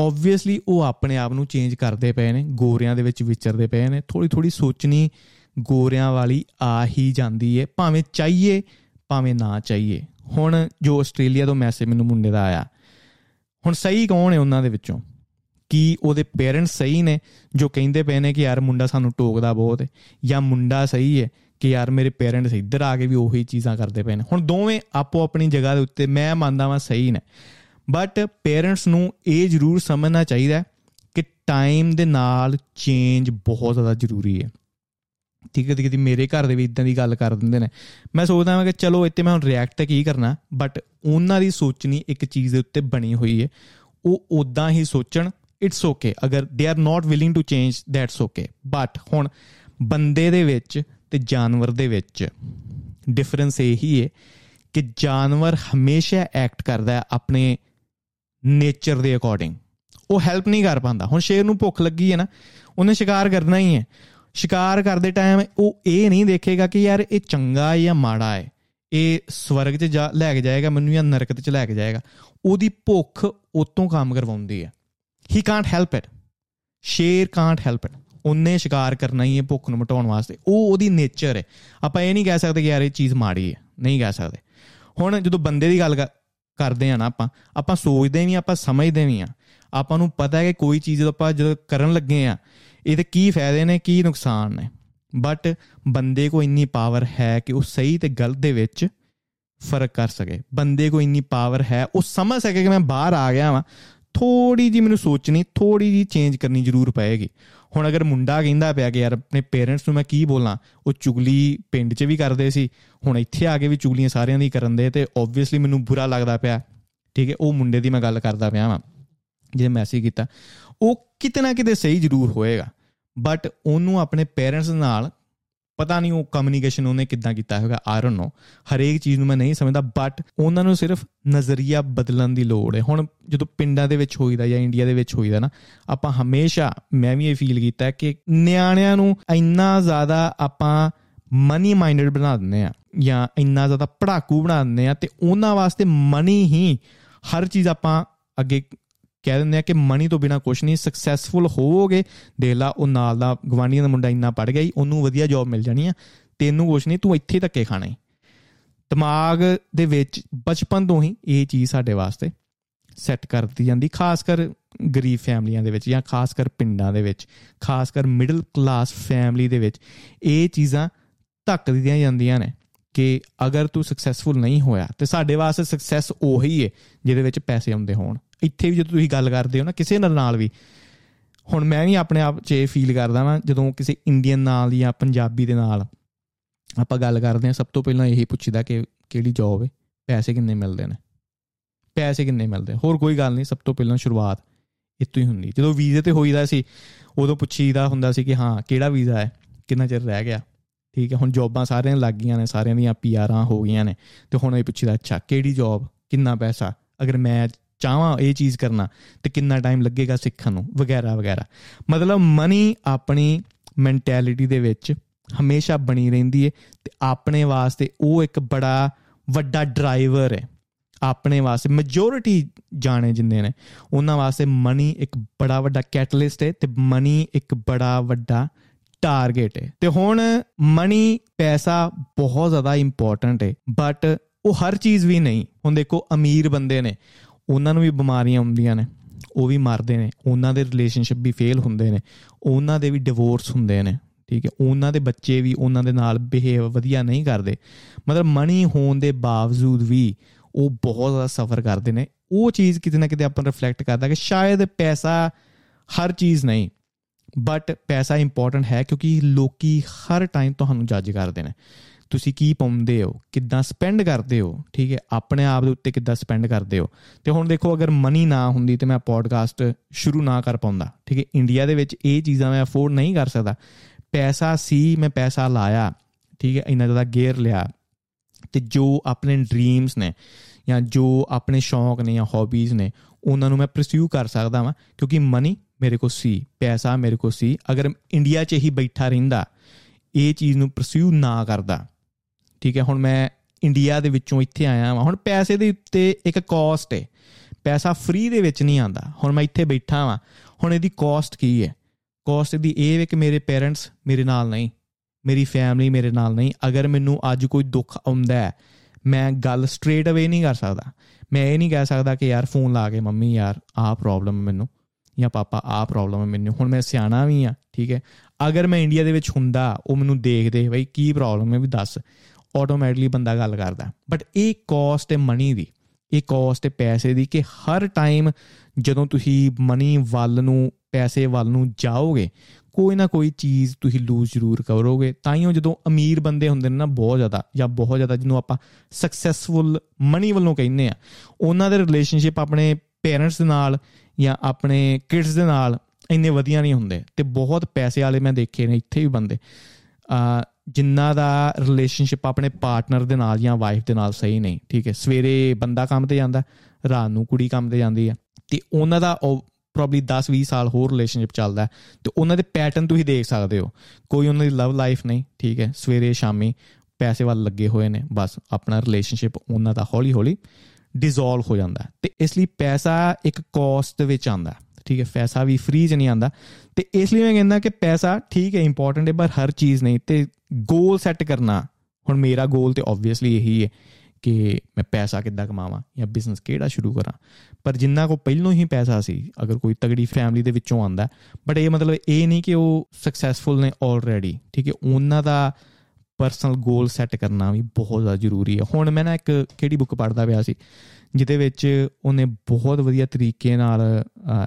ਆਬਵੀਅਸਲੀ ਉਹ ਆਪਣੇ ਆਪ ਨੂੰ ਚੇਂਜ ਕਰਦੇ ਪਏ ਨੇ, ਗੋਰਿਆਂ ਦੇ ਵਿੱਚ ਵਿਚਰਦੇ ਪਏ ਨੇ ਥੋੜੀ ਥੋੜੀ ਸੋਚਣੀ ਗੋਰਿਆਂ ਵਾਲੀ ਆ ਹੀ ਜਾਂਦੀ ਹੈ, ਭਾਵੇਂ ਚਾਹੀਏ, ਭਾਵੇਂ ਨਾ ਚਾਹੀਏ। ਹੁਣ ਜੋ ਆਸਟ੍ਰੇਲੀਆ ਤੋਂ ਮੈਸੇਜ ਮੈਨੂੰ ਮੁੰਡੇ ਦਾ ਆਇਆ। ਹੁਣ ਸਹੀ ਕੌਣ ਹੈ ਉਹਨਾਂ ਦੇ ਵਿੱਚੋਂ? ਕੀ ਉਹਦੇ ਪੇਰੈਂਟਸ ਸਹੀ ਨੇ? ਜੋ ਕਹਿੰਦੇ ਪਏ ਨੇ ਕਿ ਯਾਰ ਮੁੰਡਾ ਸਾਨੂੰ ਟੋਕਦਾ ਬਹੁਤ ਹੈ ਜਾਂ ਮੁੰਡਾ ਸਹੀ ਹੈ ਕਿ ਯਾਰ ਮੇਰੇ ਪੇਰੈਂਟਸ ਇੱਧਰ ਆ ਕੇ ਵੀ ਉਹੀ ਚੀਜ਼ਾਂ ਕਰਦੇ ਪਏ ਨੇ। ਹੁਣ ਦੋਵੇਂ ਆਪੋ ਆਪਣੀ ਜਗ੍ਹਾ ਦੇ ਉੱਤੇ ਮੈਂ ਮੰਨਦਾ ਵਾਂ ਸਹੀ ਨੇ। ਬਟ ਪੇਰੈਂਟਸ ਨੂੰ ਇਹ ਜ਼ਰੂਰ ਸਮਝਣਾ ਚਾਹੀਦਾ ਕਿ ਟਾਈਮ ਦੇ ਨਾਲ ਚੇਂਜ ਬਹੁਤ ਜ਼ਿਆਦਾ ਜ਼ਰੂਰੀ ਹੈ, ਠੀਕ ਹੈ ਕਿ ਮੇਰੇ ਘਰ ਦੇ ਵੀ ਇਦਾਂ ਦੀ ਗੱਲ ਕਰ ਦਿੰਦੇ ਨੇ। ਮੈਂ ਸੋਚਦਾ ਹਾਂ ਕਿ ਚਲੋ ਇੱਥੇ ਮੈਂ ਹੁਣ ਰਿਐਕਟ ਕੀ ਕਰਨਾ ਬਟ ਉਹਨਾਂ ਦੀ ਸੋਚਣੀ ਇੱਕ ਚੀਜ਼ ਦੇ ਉੱਤੇ ਬਣੀ ਹੋਈ ਹੈ ਉਹ ਉਦਾਂ ਹੀ ਸੋਚਣ ਇਟਸ ਓਕੇ ਅਗਰ they are not willing to change that's okay but ਹੁਣ ਬੰਦੇ ਦੇ ਵਿੱਚ ਤੇ ਜਾਨਵਰ ਦੇ ਵਿੱਚ ਡਿਫਰੈਂਸ ਇਹ ਹੀ ਹੈ ਕਿ ਜਾਨਵਰ ਹਮੇਸ਼ਾ ਐਕਟ ਕਰਦਾ ਹੈ ਆਪਣੇ ਨੇਚਰ ਦੇ ਅਕੋਰਡਿੰਗ ਉਹ ਹੈਲਪ ਨਹੀਂ ਕਰ ਪਾਉਂਦਾ। ਹੁਣ ਸ਼ੇਰ ਨੂੰ ਭੁੱਖ ਲੱਗੀ ਹੈ ਨਾ, ਉਹਨੇ ਸ਼ਿਕਾਰ ਕਰਨਾ ਹੀ ਹੈ। ਸ਼ਿਕਾਰ ਕਰਦੇ ਟਾਈਮ ਉਹ ਇਹ ਨਹੀਂ ਦੇਖੇਗਾ ਕਿ ਯਾਰ ਇਹ ਚੰਗਾ ਹੈ ਜਾਂ ਮਾੜਾ ਹੈ। ਇਹ ਸਵਰਗ 'ਚ ਜਾ, ਲੈ ਕੇ ਜਾਏਗਾ, ਮੈਨੂੰ ਜਾਂ ਨਰਕ 'ਚ ਲੈ ਕੇ ਜਾਏਗਾ। ਉਹਦੀ ਭੁੱਖ ਉਤੋਂ ਕੰਮ ਕਰਵਾਉਂਦੀ ਹੈ। ਹੀ ਕਾਂਟ ਹੈਲਪ ਇਟ ਸ਼ੇਰ ਕਾਂਟ ਹੈਲਪ ਇਟ ਉਹਨੇ ਸ਼ਿਕਾਰ ਕਰਨਾ ਹੀ ਹੈ ਭੁੱਖ ਨੂੰ ਮਟਾਉਣ ਵਾਸਤੇ। ਉਹ ਉਹਦੀ ਨੇਚਰ ਹੈ। ਆਪਾਂ ਇਹ ਨਹੀਂ ਕਹਿ ਸਕਦੇ ਕਿ ਯਾਰ ਇਹ ਚੀਜ਼ ਮਾੜੀ ਹੈ। ਨਹੀਂ ਕਹਿ ਸਕਦੇ। ਹੁਣ ਜਦੋਂ ਬੰਦੇ ਦੀ ਗੱਲ ਕਰਦੇ ਆ ਨਾ ਆਪਾਂ ਆਪਾਂ ਸੋਚਦੇ ਵੀ ਆਪਾਂ ਸਮਝਦੇ ਵੀ ਆ ਆਪਾਂ ਨੂੰ ਪਤਾ ਹੈ ਕਿ ਕੋਈ ਚੀਜ਼ ਜਦੋਂ ਆਪਾਂ ਜਦੋਂ ਕਰਨ ਲੱਗੇ ਆ ਇਹਦੇ ਕੀ ਫਾਇਦੇ ਨੇ, ਕੀ ਨੁਕਸਾਨ ਨੇ। ਬਟ ਬੰਦੇ ਕੋ ਇੰਨੀ ਪਾਵਰ ਹੈ ਕਿ ਉਹ ਸਹੀ ਤੇ ਗਲਤ ਦੇ ਵਿੱਚ ਫ਼ਰਕ ਕਰ ਸਕੇ। ਬੰਦੇ ਕੋ ਇੰਨੀ ਪਾਵਰ ਹੈ, ਉਹ ਸਮਝ ਸਕੇ ਕਿ ਮੈਂ ਬਾਹਰ ਆ ਗਿਆ ਵਾਂ। ਥੋੜੀ ਜੀ ਮੈਨੂੰ ਸੋਚਣੀ ਥੋੜੀ ਜੀ ਚੇਂਜ ਕਰਨੀ ਜ਼ਰੂਰ ਪਏਗੀ। ਹੁਣ ਅਗਰ ਮੁੰਡਾ ਕਹਿੰਦਾ ਪਿਆ ਕਿ ਯਾਰ ਆਪਣੇ ਪੇਰੈਂਟਸ ਨੂੰ ਮੈਂ ਕੀ ਬੋਲਾਂ, ਉਹ ਚੁਗਲੀ ਪਿੰਡ 'ਚ ਵੀ ਕਰਦੇ ਸੀ, ਹੁਣ ਇੱਥੇ ਆ ਕੇ ਵੀ ਚੁਗਲੀਆਂ ਸਾਰਿਆਂ ਦੀ ਕਰਨ ਦੇ ਤੇ ਆਬਵੀਅਸਲੀ ਮੈਨੂੰ ਬੁਰਾ ਲੱਗਦਾ ਪਿਆ। ਠੀਕ ਹੈ, ਉਹ ਮੁੰਡੇ ਦੀ ਮੈਂ ਗੱਲ ਕਰਦਾ ਪਿਆ ਵਾਂ, ਜਿਹਨੇ ਮੈਸੇਜ ਕੀਤਾ। ਉਹ ਕਿਤੇ ਨਾ ਕਿਤੇ ਸਹੀ ਜ਼ਰੂਰ ਹੋਏਗਾ ਬਟ ਉਹਨੂੰ ਆਪਣੇ ਪੇਰੈਂਟਸ ਨਾਲ ਪਤਾ ਨਹੀਂ ਉਹ ਕਮਿਊਨੀਕੇਸ਼ਨ ਉਹਨੇ ਕਿੱਦਾਂ ਕੀਤਾ ਹੋਵੇਗਾ ਆਈ ਡੋਨਟ ਨੋ ਹਰੇਕ ਚੀਜ਼ ਨੂੰ ਮੈਂ ਨਹੀਂ ਸਮਝਦਾ ਬਟ ਉਹਨਾਂ ਨੂੰ ਸਿਰਫ ਨਜ਼ਰੀਆ ਬਦਲਣ ਦੀ ਲੋੜ ਹੈ। ਹੁਣ ਜਦੋਂ ਪਿੰਡਾਂ ਦੇ ਵਿੱਚ ਹੋਈਦਾ ਜਾਂ ਇੰਡੀਆ ਦੇ ਵਿੱਚ ਹੋਈਦਾ ਨਾ, ਆਪਾਂ ਹਮੇਸ਼ਾ, ਮੈਂ ਵੀ ਇਹ ਫੀਲ ਕੀਤਾ ਕਿ ਨਿਆਣਿਆਂ ਨੂੰ ਇੰਨਾ ਜ਼ਿਆਦਾ ਆਪਾਂ ਮਨੀ ਮਾਈਂਡਡ ਬਣਾ ਦਿੰਦੇ ਆ ਜਾਂ ਇੰਨਾ ਜ਼ਿਆਦਾ ਪੜਾਕੂ ਬਣਾ ਦਿੰਦੇ ਆ ਤੇ ਉਹਨਾਂ ਵਾਸਤੇ ਮਨੀ ਹੀ ਹਰ ਚੀਜ਼ ਆਪਾਂ ਅੱਗੇ ਕਹਿ ਦਿੰਦੇ ਆ ਕਿ ਮਨੀ ਤੋਂ ਬਿਨਾ ਕੁਝ ਨਹੀਂ ਸਕਸੈਸਫੁਲ ਹੋਵੋਗੇ। ਦੇਖ ਲਾ, ਉਹ ਨਾਲ ਦਾ ਗਵਾਂਡੀਆਂ ਦਾ ਮੁੰਡਾ ਇੰਨਾ ਪੜ ਗਿਆ ਹੀ ਉਹਨੂੰ ਵਧੀਆ ਜੌਬ ਮਿਲ ਜਾਣੀ ਆ। ਤੈਨੂੰ ਕੁਝ ਨਹੀਂ, ਤੂੰ ਇੱਥੇ ਧੱਕੇ ਖਾਣੇ ਦਿਮਾਗ ਦੇ ਵਿੱਚ ਬਚਪਨ ਤੋਂ ਹੀ ਇਹ ਚੀਜ਼ ਸਾਡੇ ਵਾਸਤੇ ਸੈੱਟ ਕਰ ਦਿੱਤੀ ਜਾਂਦੀ, ਖਾਸ ਕਰ ਗਰੀਬ ਫੈਮਲੀਆਂ ਦੇ ਵਿੱਚ ਜਾਂ ਖਾਸ ਕਰ ਪਿੰਡਾਂ ਦੇ ਵਿੱਚ, ਖਾਸ ਕਰ ਮਿਡਲ ਕਲਾਸ ਫੈਮਲੀ ਦੇ ਵਿੱਚ। ਇਹ ਚੀਜ਼ਾਂ ਧੱਕ ਦਿੱਤੀਆਂ ਜਾਂਦੀਆਂ ਨੇ। ਕਿ ਅਗਰ ਤੂੰ ਸਕਸੈਸਫੁਲ ਨਹੀਂ ਹੋਇਆ, ਤੇ ਸਾਡੇ ਵਾਸਤੇ ਸਕਸੈਸ ਉਹੀ ਹੈ ਜਿਹਦੇ ਵਿੱਚ ਪੈਸੇ ਆਉਂਦੇ ਹੋਣ। ਇੱਥੇ ਵੀ ਜਦੋਂ ਤੁਸੀਂ ਗੱਲ ਕਰਦੇ ਹੋ ਨਾ, ਕਿਸੇ ਨਾਲ ਵੀ, ਹੁਣ ਮੈਂ ਵੀ ਆਪਣੇ ਆਪ 'ਚ ਇਹ ਫੀਲ ਕਰਦਾ ਵਾਂ, ਜਦੋਂ ਕਿਸੇ ਇੰਡੀਅਨ ਨਾਲ ਜਾਂ ਪੰਜਾਬੀ ਦੇ ਨਾਲ ਆਪਾਂ ਗੱਲ ਕਰਦੇ ਹਾਂ, ਸਭ ਤੋਂ ਪਹਿਲਾਂ ਇਹੀ ਪੁੱਛੀਦਾ ਕਿ ਕਿਹੜੀ ਜੌਬ ਹੈ ਪੈਸੇ ਕਿੰਨੇ ਮਿਲਦੇ ਨੇ? ਪੈਸੇ ਕਿੰਨੇ ਮਿਲਦੇ ਹੋਰ ਕੋਈ ਗੱਲ ਨਹੀਂ, ਸਭ ਤੋਂ ਪਹਿਲਾਂ ਸ਼ੁਰੂਆਤ ਇਤੋਂ ਹੀ ਹੁੰਦੀ। ਜਦੋਂ ਵੀਜ਼ੇ ਤੇ ਹੋਈਦਾ ਸੀ, ਉਦੋਂ ਪੁੱਛੀਦਾ ਹੁੰਦਾ ਸੀ ਕਿ ਹਾਂ, ਕਿਹੜਾ ਵੀਜ਼ਾ ਹੈ? ਕਿੰਨਾ ਚਿਰ ਰਹਿ ਗਿਆ? ਠੀਕ ਹੈ, ਹੁਣ ਜੌਬਾਂ ਸਾਰਿਆਂ ਲੱਗ ਗਈਆਂ ਨੇ, ਸਾਰਿਆਂ ਦੀਆਂ ਪੀਆਰਾਂ ਹੋ ਗਈਆਂ ਨੇ। ਤੇ ਹੁਣ ਇਹ ਪੁੱਛੀਦਾ ਅੱਛਾ, ਕਿਹੜੀ ਜੌਬ ਕਿੰਨਾ ਪੈਸਾ? ਅਗਰ ਮੈਂ ਚਾਹਾਂ ਇਹ ਚੀਜ਼ ਕਰਨਾ, ਤੇ ਕਿੰਨਾ ਟਾਈਮ ਲੱਗੇਗਾ ਸਿੱਖਣ ਨੂੰ? ਵਗੈਰਾ ਵਗੈਰਾ। ਮਤਲਬ ਮਨੀ ਆਪਣੀ ਮੈਂਟੈਲਿਟੀ ਦੇ ਵਿੱਚ ਹਮੇਸ਼ਾ ਬਣੀ ਰਹਿੰਦੀ ਹੈ ਤੇ ਆਪਣੇ ਵਾਸਤੇ ਉਹ ਇੱਕ ਬੜਾ ਵੱਡਾ ਡਰਾਈਵਰ ਹੈ ਆਪਣੇ ਵਾਸਤੇ ਮੈਜੋਰਿਟੀ ਜਾਣੇ ਜਿੰਨੇ ਨੇ, ਉਹਨਾਂ ਵਾਸਤੇ ਮਨੀ ਇੱਕ ਬੜਾ ਵੱਡਾ ਕੈਟਲਿਸਟ ਹੈ ਤੇ ਮਨੀ ਇੱਕ ਬੜਾ ਵੱਡਾ ਟਾਰਗੇਟ ਹੈ। ਤੇ ਹੁਣ ਮਨੀ ਪੈਸਾ ਬਹੁਤ ਜ਼ਿਆਦਾ ਇੰਪੋਰਟੈਂਟ ਹੈ। ਬਟ ਉਹ ਹਰ ਚੀਜ਼ ਵੀ ਨਹੀਂ। ਹੁਣ ਦੇਖੋ, ਅਮੀਰ ਬੰਦੇ ਨੇ, ਉਹਨਾਂ ਨੂੰ ਵੀ ਬਿਮਾਰੀਆਂ ਆਉਂਦੀਆਂ ਨੇ, ਉਹ ਵੀ ਮਰਦੇ ਨੇ। ਉਹਨਾਂ ਦੇ ਰਿਲੇਸ਼ਨਸ਼ਿਪ ਵੀ ਫੇਲ ਹੁੰਦੇ ਨੇ। ਉਹਨਾਂ ਦੇ ਵੀ ਡਿਵੋਰਸ ਹੁੰਦੇ ਨੇ, ਠੀਕ ਹੈ। ਉਹਨਾਂ ਦੇ ਬੱਚੇ ਵੀ ਉਹਨਾਂ ਦੇ ਨਾਲ ਬਿਹੇਵ ਵਧੀਆ ਨਹੀਂ ਕਰਦੇ। ਮਤਲਬ ਮਨੀ ਹੋਣ ਦੇ ਬਾਵਜੂਦ ਵੀ ਉਹ ਬਹੁਤ ਜ਼ਿਆਦਾ ਸਫਰ ਕਰਦੇ ਨੇ। ਉਹ ਚੀਜ਼ ਕਿਤੇ ਨਾ ਕਿਤੇ ਆਪਾਂ ਰਿਫਲੈਕਟ ਕਰਦਾ ਕਿ ਸ਼ਾਇਦ ਪੈਸਾ ਹਰ ਚੀਜ਼ ਨਹੀਂ। ਬਟ ਪੈਸਾ ਇੰਪੋਰਟੈਂਟ ਹੈ ਕਿਉਂਕਿ ਲੋਕੀ ਹਰ ਟਾਈਮ ਤੁਹਾਨੂੰ ਜੱਜ ਕਰਦੇ ਨੇ। ਤੁਸੀਂ ਕੀ ਪਾਉਂਦੇ ਹੋ? ਕਿੱਦਾਂ ਸਪੈਂਡ ਕਰਦੇ ਹੋ? ਠੀਕ ਹੈ, ਆਪਣੇ ਆਪ ਦੇ ਉੱਤੇ ਕਿੱਦਾਂ ਸਪੈਂਡ ਕਰਦੇ ਹੋ? ਤੇ ਹੁਣ ਦੇਖੋ, ਅਗਰ ਮਨੀ ਨਾ ਹੁੰਦੀ ਤੇ ਮੈਂ ਪੋਡਕਾਸਟ ਸ਼ੁਰੂ ਨਾ ਕਰ ਪਾਉਂਦਾ। ਠੀਕ ਹੈ ਇੰਡੀਆ ਦੇ ਵਿੱਚ ਇਹ ਚੀਜ਼ਾਂ ਮੈਂ ਅਫੋਰਡ ਨਹੀਂ ਕਰ ਸਕਦਾ। ਪੈਸਾ ਸੀ, ਮੈਂ ਪੈਸਾ ਲਾਇਆ। ਠੀਕ ਹੈ, ਇੰਨਾ ਜ਼ਿਆਦਾ ਗੇਅਰ ਲਿਆ। ਤੇ ਜੋ ਆਪਣੇ ਡ੍ਰੀਮਸ ਨੇ ਜਾਂ ਜੋ ਆਪਣੇ ਸ਼ੌਂਕ ਨੇ ਜਾਂ ਹੌਬੀਜ਼ ਨੇ, ਉਹਨਾਂ ਨੂੰ ਮੈਂ ਪਰਸਿਊ ਕਰ ਸਕਦਾ ਵਾਂ। ਕਿਉਂਕਿ ਮਨੀ ਮੇਰੇ ਕੋਲ ਸੀ, ਪੈਸਾ ਮੇਰੇ ਕੋਲ ਸੀ, ਅਗਰ ਇੰਡੀਆ 'ਚ ਹੀ ਬੈਠਾ ਰਹਿੰਦਾ, ਇਹ ਚੀਜ਼ ਨੂੰ ਪਰਸਿਊ ਨਾ ਕਰਦਾ। ਠੀਕ ਹੈ, ਹੁਣ ਮੈਂ ਇੰਡੀਆ ਦੇ ਵਿੱਚੋਂ ਇੱਥੇ ਆਇਆ ਹਾਂ ਹੁਣ ਪੈਸੇ ਦੇ ਉੱਤੇ ਇੱਕ ਕਾਸਟ ਹੈ ਪੈਸਾ ਫ੍ਰੀ ਦੇ ਵਿੱਚ ਨਹੀਂ ਆਂਦਾ ਹੁਣ ਮੈਂ ਇੱਥੇ ਬੈਠਾ ਹਾਂ ਹੁਣ ਇਹਦੀ ਕਾਸਟ ਕੀ ਹੈ ਕਾਸਟ ਦੀ ਇਹ ਹੈ ਕਿ ਮੇਰੇ ਪੇਰੈਂਟਸ ਮੇਰੇ ਨਾਲ ਨਹੀਂ, ਮੇਰੀ ਫੈਮਿਲੀ ਮੇਰੇ ਨਾਲ ਨਹੀਂ। ਅਗਰ ਮੈਨੂੰ ਅੱਜ ਕੋਈ ਦੁੱਖ ਆਉਂਦਾ ਹੈ, ਮੈਂ ਗੱਲ ਸਟ੍ਰੇਟ ਅਵੇ ਨਹੀਂ ਕਰ ਸਕਦਾ। ਮੈਂ ਇਹ ਨਹੀਂ ਕਹਿ ਸਕਦਾ ਕਿ ਯਾਰ ਫੋਨ ਲਾ ਕੇ, ਮੰਮੀ ਯਾਰ, ਆਹ ਪ੍ਰੋਬਲਮ ਹੈ ਮੈਨੂੰ। ਜਾਂ ਪਾਪਾ, ਆਹ ਪ੍ਰੋਬਲਮ ਹੈ ਮੈਨੂੰ, ਹੁਣ ਮੈਂ ਸਿਆਣਾ ਵੀ ਆ ਠੀਕ ਹੈ। ਅਗਰ ਮੈਂ ਇੰਡੀਆ ਦੇ ਵਿੱਚ ਹੁੰਦਾ, ਉਹ ਮੈਨੂੰ ਦੇਖਦੇ, ਬਈ ਕੀ ਪ੍ਰੋਬਲਮ ਹੈ, ਵੀ ਦੱਸ। ਆਟੋਮੈਟਿਕਲੀ ਬੰਦਾ ਗੱਲ ਕਰਦਾ। ਬਟ ਇਹ ਕਾਸਟ ਹੈ ਮਨੀ ਦੀ। ਇਹ ਕਾਸਟ ਹੈ ਪੈਸੇ ਦੀ ਕਿ ਹਰ ਟਾਈਮ ਜਦੋਂ ਤੁਸੀਂ ਮਨੀ ਵੱਲ ਨੂੰ, ਪੈਸੇ ਵੱਲ ਨੂੰ ਜਾਓਗੇ, ਕੋਈ ਨਾ ਕੋਈ ਚੀਜ਼ ਤੁਸੀਂ ਲੂਜ਼ ਜ਼ਰੂਰ ਕਰੋਗੇ। ਤਾਂ ਹੀ ਜਦੋਂ ਅਮੀਰ ਬੰਦੇ ਹੁੰਦੇ ਨੇ ਨਾ, ਬਹੁਤ ਜ਼ਿਆਦਾ, ਜਾਂ ਬਹੁਤ ਜ਼ਿਆਦਾ ਜਿਹਨੂੰ ਆਪਾਂ ਸਕਸੈਸਫੁਲ ਮਨੀ ਵੱਲੋਂ ਕਹਿੰਦੇ ਆ ਉਹਨਾਂ ਦੇ ਰਿਲੇਸ਼ਨਸ਼ਿਪ ਆਪਣੇ ਪੇਰੈਂਟਸ ਦੇ ਨਾਲ ਜਾਂ ਆਪਣੇ ਕਿਡਸ ਦੇ ਨਾਲ ਇੰਨੇ ਵਧੀਆ ਨਹੀਂ ਹੁੰਦੇ ਤੇ ਬਹੁਤ ਪੈਸੇ ਵਾਲੇ ਮੈਂ ਦੇਖੇ ਨੇ ਇੱਥੇ ਵੀ ਬੰਦੇ। ਆ ਜਿੰਨਾ ਦਾ ਰਿਲੇਸ਼ਨਸ਼ਿਪ ਆਪਣੇ ਪਾਰਟਨਰ ਦੇ ਨਾਲ ਜਾਂ ਵਾਈਫ ਦੇ ਨਾਲ ਸਹੀ ਨਹੀਂ, ਠੀਕ ਹੈ, ਸਵੇਰੇ ਬੰਦਾ ਕੰਮ ਤੇ ਜਾਂਦਾ, ਰਾਤ ਨੂੰ ਕੁੜੀ ਕੰਮ ਤੇ ਜਾਂਦੀ ਹੈ ਤੇ ਉਹਨਾਂ ਦਾ ਪ੍ਰੋਬਬਲੀ 10 20 ਸਾਲ ਹੋਰ ਰਿਲੇਸ਼ਨਸ਼ਿਪ ਚੱਲਦਾ ਤੇ ਉਹਨਾਂ ਦੇ ਪੈਟਰਨ ਤੁਸੀਂ ਦੇਖ ਸਕਦੇ ਹੋ। ਕੋਈ ਉਹਨਾਂ ਦੀ ਲਵ ਲਾਈਫ ਨਹੀਂ, ਠੀਕ ਹੈ, ਸਵੇਰੇ, ਸ਼ਾਮੀ ਪੈਸੇ ਵੱਲ ਲੱਗੇ ਹੋਏ ਨੇ, ਬਸ ਆਪਣਾ ਰਿਲੇਸ਼ਨਸ਼ਿਪ ਉਹਨਾਂ ਦਾ ਹੌਲੀ ਹੌਲੀ ਡਿਸੋਲਵ ਹੋ ਜਾਂਦਾ ਤੇ ਇਸ ਲਈ ਪੈਸਾ ਇੱਕ ਕਾਸਟ ਦੇ ਵਿੱਚ ਆਂਦਾ ਠੀਕ ਹੈ, ਪੈਸਾ ਵੀ ਫ੍ਰੀ ਚ ਨਹੀਂ ਆਂਦਾ ਤੇ ਇਸ ਲਈ ਮੈਂ ਕਹਿੰਦਾ ਕਿ ਪੈਸਾ ਠੀਕ ਹੈ ਇੰਪੋਰਟੈਂਟ ਹੈ, ਪਰ ਹਰ ਚੀਜ਼ ਨਹੀਂ। ਤੇ ਗੋਲ ਸੈੱਟ ਕਰਨਾ, ਹੁਣ ਮੇਰਾ ਗੋਲ ਤੇ ਆਬਵੀਅਸਲੀ ਇਹੀ ਹੈ ਕਿ ਮੈਂ ਪੈਸਾ ਕਿੱਦਾਂ ਕਮਾਵਾਂ ਜਾਂ ਬਿਜ਼ਨਸ ਕਿਹੜਾ ਸ਼ੁਰੂ ਕਰਾਂ। ਪਰ ਜਿੰਨਾ ਕੋ ਪਹਿਲੋਂ ਹੀ ਪੈਸਾ ਸੀ, ਅਗਰ ਕੋਈ ਤਗੜੀ ਫੈਮਿਲੀ ਦੇ ਵਿੱਚੋਂ ਆਂਦਾ ਬਟ ਇਹ ਮਤਲਬ ਇਹ ਨਹੀਂ ਕਿ ਉਹ ਸਕਸੈਸਫੁਲ ਨੇ ਆਲਰੇਡੀ ਠੀਕ ਹੈ, ਉਹਨਾਂ ਦਾ ਪਰਸਨਲ ਗੋਲ ਸੈੱਟ ਕਰਨਾ ਵੀ ਬਹੁਤ ਜ਼ਿਆਦਾ ਜ਼ਰੂਰੀ ਹੈ ਹੁਣ ਮੈਂ ਨਾ ਇੱਕ ਕਿਹੜੀ ਬੁੱਕ ਪੜ੍ਹਦਾ ਪਿਆ ਸੀ, ਜਿਹਦੇ ਵਿੱਚ ਉਹਨੇ ਬਹੁਤ ਵਧੀਆ ਤਰੀਕੇ ਨਾਲ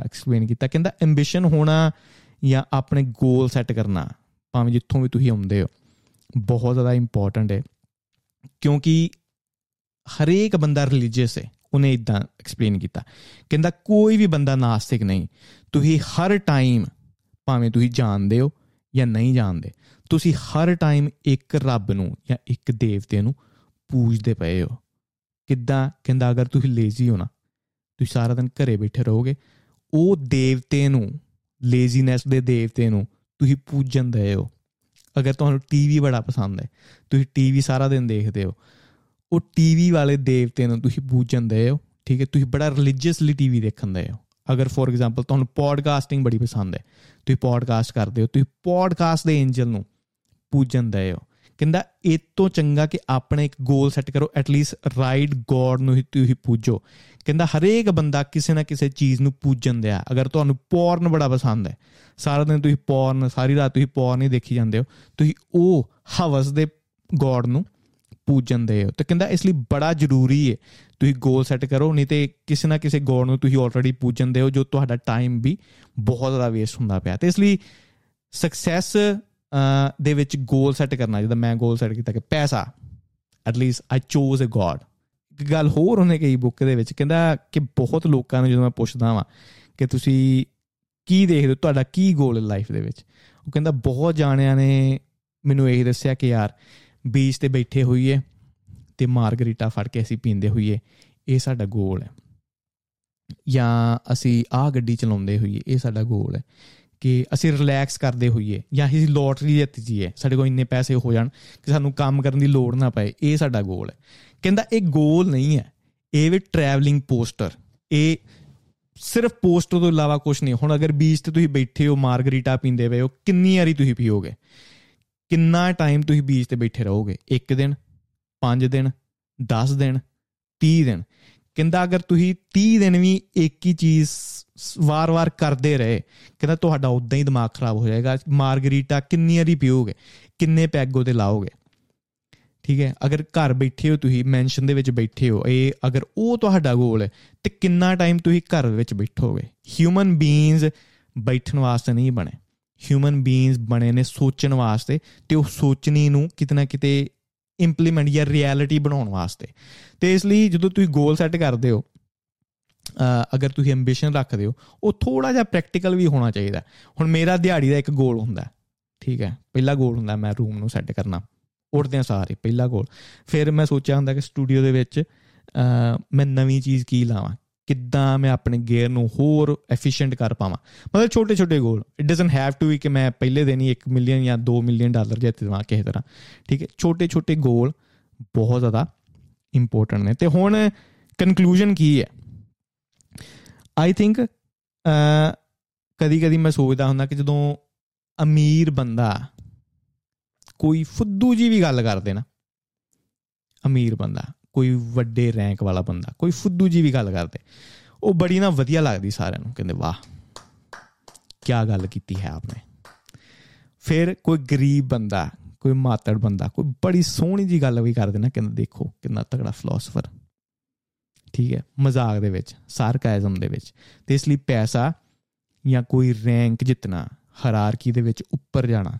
ਐਕਸਪਲੇਨ ਕੀਤਾ। ਕਹਿੰਦਾ ਐਂਬੀਸ਼ਨ ਹੋਣਾ ਜਾਂ ਆਪਣੇ ਗੋਲ ਸੈੱਟ ਕਰਨਾ, ਭਾਵੇਂ ਜਿੱਥੋਂ ਵੀ ਤੁਸੀਂ ਆਉਂਦੇ ਹੋ, ਬਹੁਤ ਜ਼ਿਆਦਾ ਇੰਪੋਰਟੈਂਟ ਹੈ। ਕਿਉਂਕਿ ਹਰੇਕ ਬੰਦਾ ਰਿਲੀਜੀਅਸ ਹੈ, ਉਹਨੇ ਇਦਾਂ ਐਕਸਪਲੇਨ ਕੀਤਾ। ਕਹਿੰਦਾ ਕੋਈ ਵੀ ਬੰਦਾ ਨਾਸਤਿਕ ਨਹੀਂ, ਤੁਸੀਂ ਹਰ ਟਾਈਮ ਭਾਵੇਂ ਤੁਸੀਂ ਜਾਣਦੇ ਹੋ ਜਾਂ ਨਹੀਂ ਜਾਣਦੇ ਤੁਸੀਂ ਹਰ ਟਾਈਮ ਇੱਕ ਰੱਬ ਨੂੰ ਜਾਂ ਇੱਕ ਦੇਵਤੇ ਨੂੰ ਪੂਜਦੇ ਪਏ ਹੋ। ਕਿੱਦਾਂ? ਕਹਿੰਦਾ, ਅਗਰ ਤੁਸੀਂ ਲੇਜ਼ੀ ਹੋ ਨਾ, ਤੁਸੀਂ ਸਾਰਾ ਦਿਨ ਘਰੇ ਬੈਠੇ ਰਹੋਗੇ, ਉਹ ਦੇਵਤੇ ਨੂੰ ਲੇਜ਼ੀਨੈਸ ਦੇ ਦੇਵਤੇ ਨੂੰ ਤੁਸੀਂ ਪੂਜਣ ਦੇ ਹੋ। ਅਗਰ ਤੁਹਾਨੂੰ ਟੀਵੀ ਬੜਾ ਪਸੰਦ ਹੈ, ਤੁਸੀਂ ਟੀਵੀ ਸਾਰਾ ਦਿਨ ਦੇਖਦੇ ਹੋ, ਉਹ ਟੀਵੀ ਵਾਲੇ ਦੇਵਤੇ ਨੂੰ ਤੁਸੀਂ ਪੂਜਣ ਦੇ ਹੋ, ਠੀਕ ਹੈ? ਤੁਸੀਂ ਬੜਾ ਰਿਲੀਜੀਅਸਲੀ ਟੀਵੀ ਦੇਖਣ ਦੇ ਹੋ। ਅਗਰ ਫੋਰ ਐਗਜ਼ਾਮਪਲ ਤੁਹਾਨੂੰ ਪੋਡਕਾਸਟਿੰਗ ਬੜੀ ਪਸੰਦ ਹੈ, ਤੁਸੀਂ ਪੋਡਕਾਸਟ ਕਰਦੇ ਹੋ, ਤੁਸੀਂ ਪੋਡਕਾਸਟ ਦੇ ਐਂਜਲ ਨੂੰ ਪੂਜਣ ਦੇ ਹੋ ਕਹਿੰਦਾ ਇਹ ਤੋਂ ਚੰਗਾ ਕਿ ਆਪਣੇ ਇੱਕ ਗੋਲ ਸੈੱਟ ਕਰੋ ਐਟਲੀਸਟ ਰਾਈਟ ਗੋਡ ਨੂੰ ਹੀ ਤੁਸੀਂ ਪੂਜੋ। ਕਹਿੰਦਾ ਹਰੇਕ ਬੰਦਾ ਕਿਸੇ ਨਾ ਕਿਸੇ ਚੀਜ਼ ਨੂੰ ਪੂਜਣ ਦਿਆ। ਅਗਰ ਤੁਹਾਨੂੰ ਪੌਰਨ ਬੜਾ ਪਸੰਦ ਹੈ, ਸਾਰਾ ਦਿਨ ਤੁਸੀਂ ਪੌਰਨ ਸਾਰੀ ਰਾਤ ਤੁਸੀਂ ਪੌਰਨ ਹੀ ਦੇਖੀ ਜਾਂਦੇ ਹੋ, ਤੁਸੀਂ ਉਹ ਹਵਸ ਦੇ ਗੋਡ ਨੂੰ ਪੂਜਣ ਦੇ ਹੋ। ਤੇ ਕਹਿੰਦਾ ਇਸ ਲਈ ਬੜਾ ਜ਼ਰੂਰੀ ਹੈ ਤੁਸੀਂ ਗੋਲ ਸੈੱਟ ਕਰੋ, ਨਹੀਂ ਤੇ ਕਿਸੇ ਨਾ ਕਿਸੇ ਗੋਡ ਨੂੰ ਤੁਸੀਂ ਆਲਰੇਡੀ ਪੂਜਣ ਦੇ ਹੋ, ਜੋ ਤੁਹਾਡਾ ਟਾਈਮ ਵੀ ਬਹੁਤ ਜ਼ਿਆਦਾ ਵੇਸਟ ਹੁੰਦਾ ਪਿਆ। ਤੇ ਇਸ ਲਈ ਸਕਸੈਸ ਦੇ ਵਿੱਚ ਗੋਲ ਸੈੱਟ ਕਰਨਾ, ਜਿੱਦਾਂ ਮੈਂ ਗੋਲ ਸੈੱਟ ਕੀਤਾ ਕਿ ਪੈਸਾ at least I chose a goal ਇੱਕ ਗੱਲ ਹੋਰ ਉਹਨੇ ਕਹੀ ਬੁੱਕ ਦੇ ਵਿੱਚ, ਕਹਿੰਦਾ ਕਿ ਬਹੁਤ ਲੋਕਾਂ ਨੂੰ ਜਦੋਂ ਮੈਂ ਪੁੱਛਦਾ ਵਾਂ ਕਿ ਤੁਸੀਂ ਕੀ ਦੇਖਦੇ ਹੋ, ਤੁਹਾਡਾ ਕੀ ਗੋਲ ਹੈ ਲਾਈਫ ਦੇ ਵਿੱਚ? ਉਹ ਕਹਿੰਦਾ ਬਹੁਤ ਜਾਣਿਆਂ ਨੇ ਮੈਨੂੰ ਇਹ ਦੱਸਿਆ ਕਿ ਯਾਰ ਬੀਚ ਤੇ ਬੈਠੇ ਹੋਈਏ ਤੇ ਮਾਰਗਰੀਟਾ ਫੜ ਕੇ ਅਸੀਂ ਪੀਂਦੇ ਹੋਈਏ, ਇਹ ਸਾਡਾ ਗੋਲ ਹੈ। ਜਾਂ ਅਸੀਂ ਆਹ ਗੱਡੀ ਚਲਾਉਂਦੇ ਹੋਈਏ, ਇਹ ਸਾਡਾ ਗੋਲ ਹੈ। ਕਿ ਅਸੀਂ ਰਿਲੈਕਸ ਕਰਦੇ ਹੋਈਏ ਜਾਂ ਅਸੀਂ ਲੋਟਰੀ ਜਿੱਤ ਜੀਏ, ਸਾਡੇ ਕੋਲ ਇੰਨੇ ਪੈਸੇ ਹੋ ਜਾਣ ਕਿ ਸਾਨੂੰ ਕੰਮ ਕਰਨ ਦੀ ਲੋੜ ਨਾ ਪਏ, ਇਹ ਸਾਡਾ ਗੋਲ ਹੈ। ਕਹਿੰਦਾ ਇਹ ਗੋਲ ਨਹੀਂ ਹੈ, ਇਹ ਵੀ ਟਰੈਵਲਿੰਗ ਪੋਸਟਰ ਇਹ ਸਿਰਫ ਪੋਸਟਰ ਤੋਂ ਇਲਾਵਾ ਕੁਝ ਨਹੀਂ। ਹੁਣ ਅਗਰ ਬੀਚ ਤੇ ਤੁਸੀਂ ਬੈਠੇ ਹੋ, ਮਾਰਗਰੀਟਾ ਪੀਂਦੇ ਪਏ ਹੋ, ਕਿੰਨੀ ਵਾਰੀ ਤੁਸੀਂ ਪੀਓਗੇ? ਕਿੰਨਾ ਟਾਈਮ ਤੁਸੀਂ ਬੀਚ ਤੇ ਬੈਠੇ ਰਹੋਗੇ? ਇੱਕ ਦਿਨ 5 ਦਿਨ 10 ਦਿਨ 30 ਦਿਨ? ਕਹਿੰਦਾ, ਅਗਰ ਤੁਸੀਂ 30 ਦਿਨ ਵੀ ਇੱਕ ਹੀ ਚੀਜ਼ ਵਾਰ-ਵਾਰ ਕਰਦੇ ਰਹੇ, ਕਹਿੰਦਾ ਤੁਹਾਡਾ ਉਦਾਂ ਹੀ ਦਿਮਾਗ ਖਰਾਬ ਹੋ ਜਾਏਗਾ। ਮਾਰਗਰੀਟਾ ਕਿੰਨੀ ਵਾਰੀ ਪੀਓਗੇ, ਕਿੰਨੇ ਪੈਗ ਉਹਦੇ ਲਾਓਗੇ? ਠੀਕ ਹੈ? ਅਗਰ ਘਰ ਬੈਠੇ ਹੋ ਤੁਸੀਂ ਮੈਂਸ਼ਨ ਦੇ ਵਿੱਚ ਬੈਠੇ ਹੋ, ਇਹ ਅਗਰ ਉਹ ਤੁਹਾਡਾ ਗੋਲ ਹੈ, ਤੇ ਕਿੰਨਾ ਟਾਈਮ ਤੁਸੀਂ ਘਰ ਵਿੱਚ ਬੈਠੋਗੇ? ਹਿਊਮਨ ਬੀਇੰਗਸ ਬੈਠਣ ਵਾਸਤੇ ਨਹੀਂ ਬਣੇ। ਹਿਊਮਨ ਬੀਇੰਗਸ ਬਣੇ ਨੇ ਸੋਚਣ ਵਾਸਤੇ, ਤੇ ਉਹ ਸੋਚਣੀ ਨੂੰ ਕਿਤਨਾ ਕਿਤੇ ਇੰਪਲੀਮੈਂਟ ਜਾਂ ਰਿਐਲਿਟੀ ਬਣਾਉਣ ਵਾਸਤੇ। ਤੇ ਇਸ ਲਈ ਜਦੋਂ ਤੁਸੀਂ ਗੋਲ ਸੈੱਟ ਕਰਦੇ ਹੋ ਅਗਰ ਤੁਸੀਂ ਐਂਬੀਸ਼ਨ ਰੱਖਦੇ ਹੋ, ਉਹ ਥੋੜਾ ਜਿਹਾ ਪ੍ਰੈਕਟੀਕਲ ਵੀ ਹੋਣਾ ਚਾਹੀਦਾ। ਹੁਣ ਮੇਰਾ ਦਿਹਾੜੀ ਦਾ ਇੱਕ ਗੋਲ ਹੁੰਦਾ ਠੀਕ ਹੈ? ਪਹਿਲਾ ਗੋਲ ਹੁੰਦਾ ਮੈਂ ਰੂਮ ਨੂੰ ਸੈੱਟ ਕਰਨਾ। ਉੱਠਦੇ ਸਾਰੇ ਪਹਿਲਾ ਗੋਲ ਫਿਰ ਮੈਂ ਸੋਚਿਆ ਹੁੰਦਾ ਕਿ ਸਟੂਡੀਓ ਦੇ ਵਿੱਚ ਮੈਂ ਨਵੀਂ ਚੀਜ਼ ਕੀ ਲਾਵਾਂ? ਕਿੱਦਾਂ ਮੈਂ ਆਪਣੇ ਗੇਅਰ ਨੂੰ ਹੋਰ ਐਫੀਸ਼ੀਐਂਟ ਕਰ ਪਾਵਾਂ। ਮਤਲਬ ਛੋਟੇ ਛੋਟੇ goal it doesn't have to ਵੀ ਕਿ ਮੈਂ ਪਹਿਲੇ ਦਿਨ ਹੀ 1 ਮਿਲੀਅਨ ਜਾਂ 2 ਮਿਲੀਅਨ ਡਾਲਰ ਜਿੱਤ ਦਵਾਂ ਕਿਸੇ ਤਰ੍ਹਾਂ। ਠੀਕ ਹੈ? ਛੋਟੇ ਛੋਟੇ ਗੋਲ ਬਹੁਤ ਜ਼ਿਆਦਾ ਇੰਪੋਰਟੈਂਟ ਨੇ। ਤੇ ਹੁਣ ਕਨਕਲੂਜਨ ਕੀ ਹੈ? ਆਈ ਥਿੰਕ ਕਦੀ ਕਦੀ ਮੈਂ ਸੋਚਦਾ ਹੁੰਦਾ ਕਿ ਜਦੋਂ ਅਮੀਰ ਬੰਦਾ ਕੋਈ ਫੁੱਦੂ ਜੀ ਵੀ ਗੱਲ ਕਰਦੇ ਨਾ, ਅਮੀਰ ਬੰਦਾ ਕੋਈ ਵੱਡੇ ਰੈਂਕ ਵਾਲਾ ਬੰਦਾ, ਕੋਈ ਫੁੱਦੂ ਜੀ ਵੀ ਗੱਲ ਕਰਦੇ। ਉਹ ਬੜੀ ਨਾ ਵਧੀਆ ਲੱਗਦੀ ਸਾਰਿਆਂ ਨੂੰ, ਕਹਿੰਦੇ, ਵਾਹ ਕੀ ਗੱਲ ਕੀਤੀ ਹੈ ਆਪਨੇ। ਫਿਰ ਕੋਈ ਗਰੀਬ ਬੰਦਾ, ਕੋਈ ਮਾਤੜ ਬੰਦਾ, ਕੋਈ ਬੜੀ ਸੋਹਣੀ ਜੀ ਗੱਲ ਵੀ ਕਰਦੇ ਨਾ, ਕਹਿੰਦਾ, ਦੇਖੋ ਕਿੰਨਾ ਤਗੜਾ ਫਿਲਾਸਫਰ ਠੀਕ ਹੈ, ਮਜ਼ਾਕ ਦੇ ਵਿੱਚ ਸਾਰਕਾਇਜ਼ਮ ਦੇ ਵਿੱਚ। ਤੇ ਇਸ ਲਈ ਪੈਸਾ ਜਾਂ ਕੋਈ ਰੈਂਕ ਜਿੱਤਣਾ ਹਰਾਰਕੀ ਦੇ ਵਿੱਚ ਉੱਪਰ ਜਾਣਾ,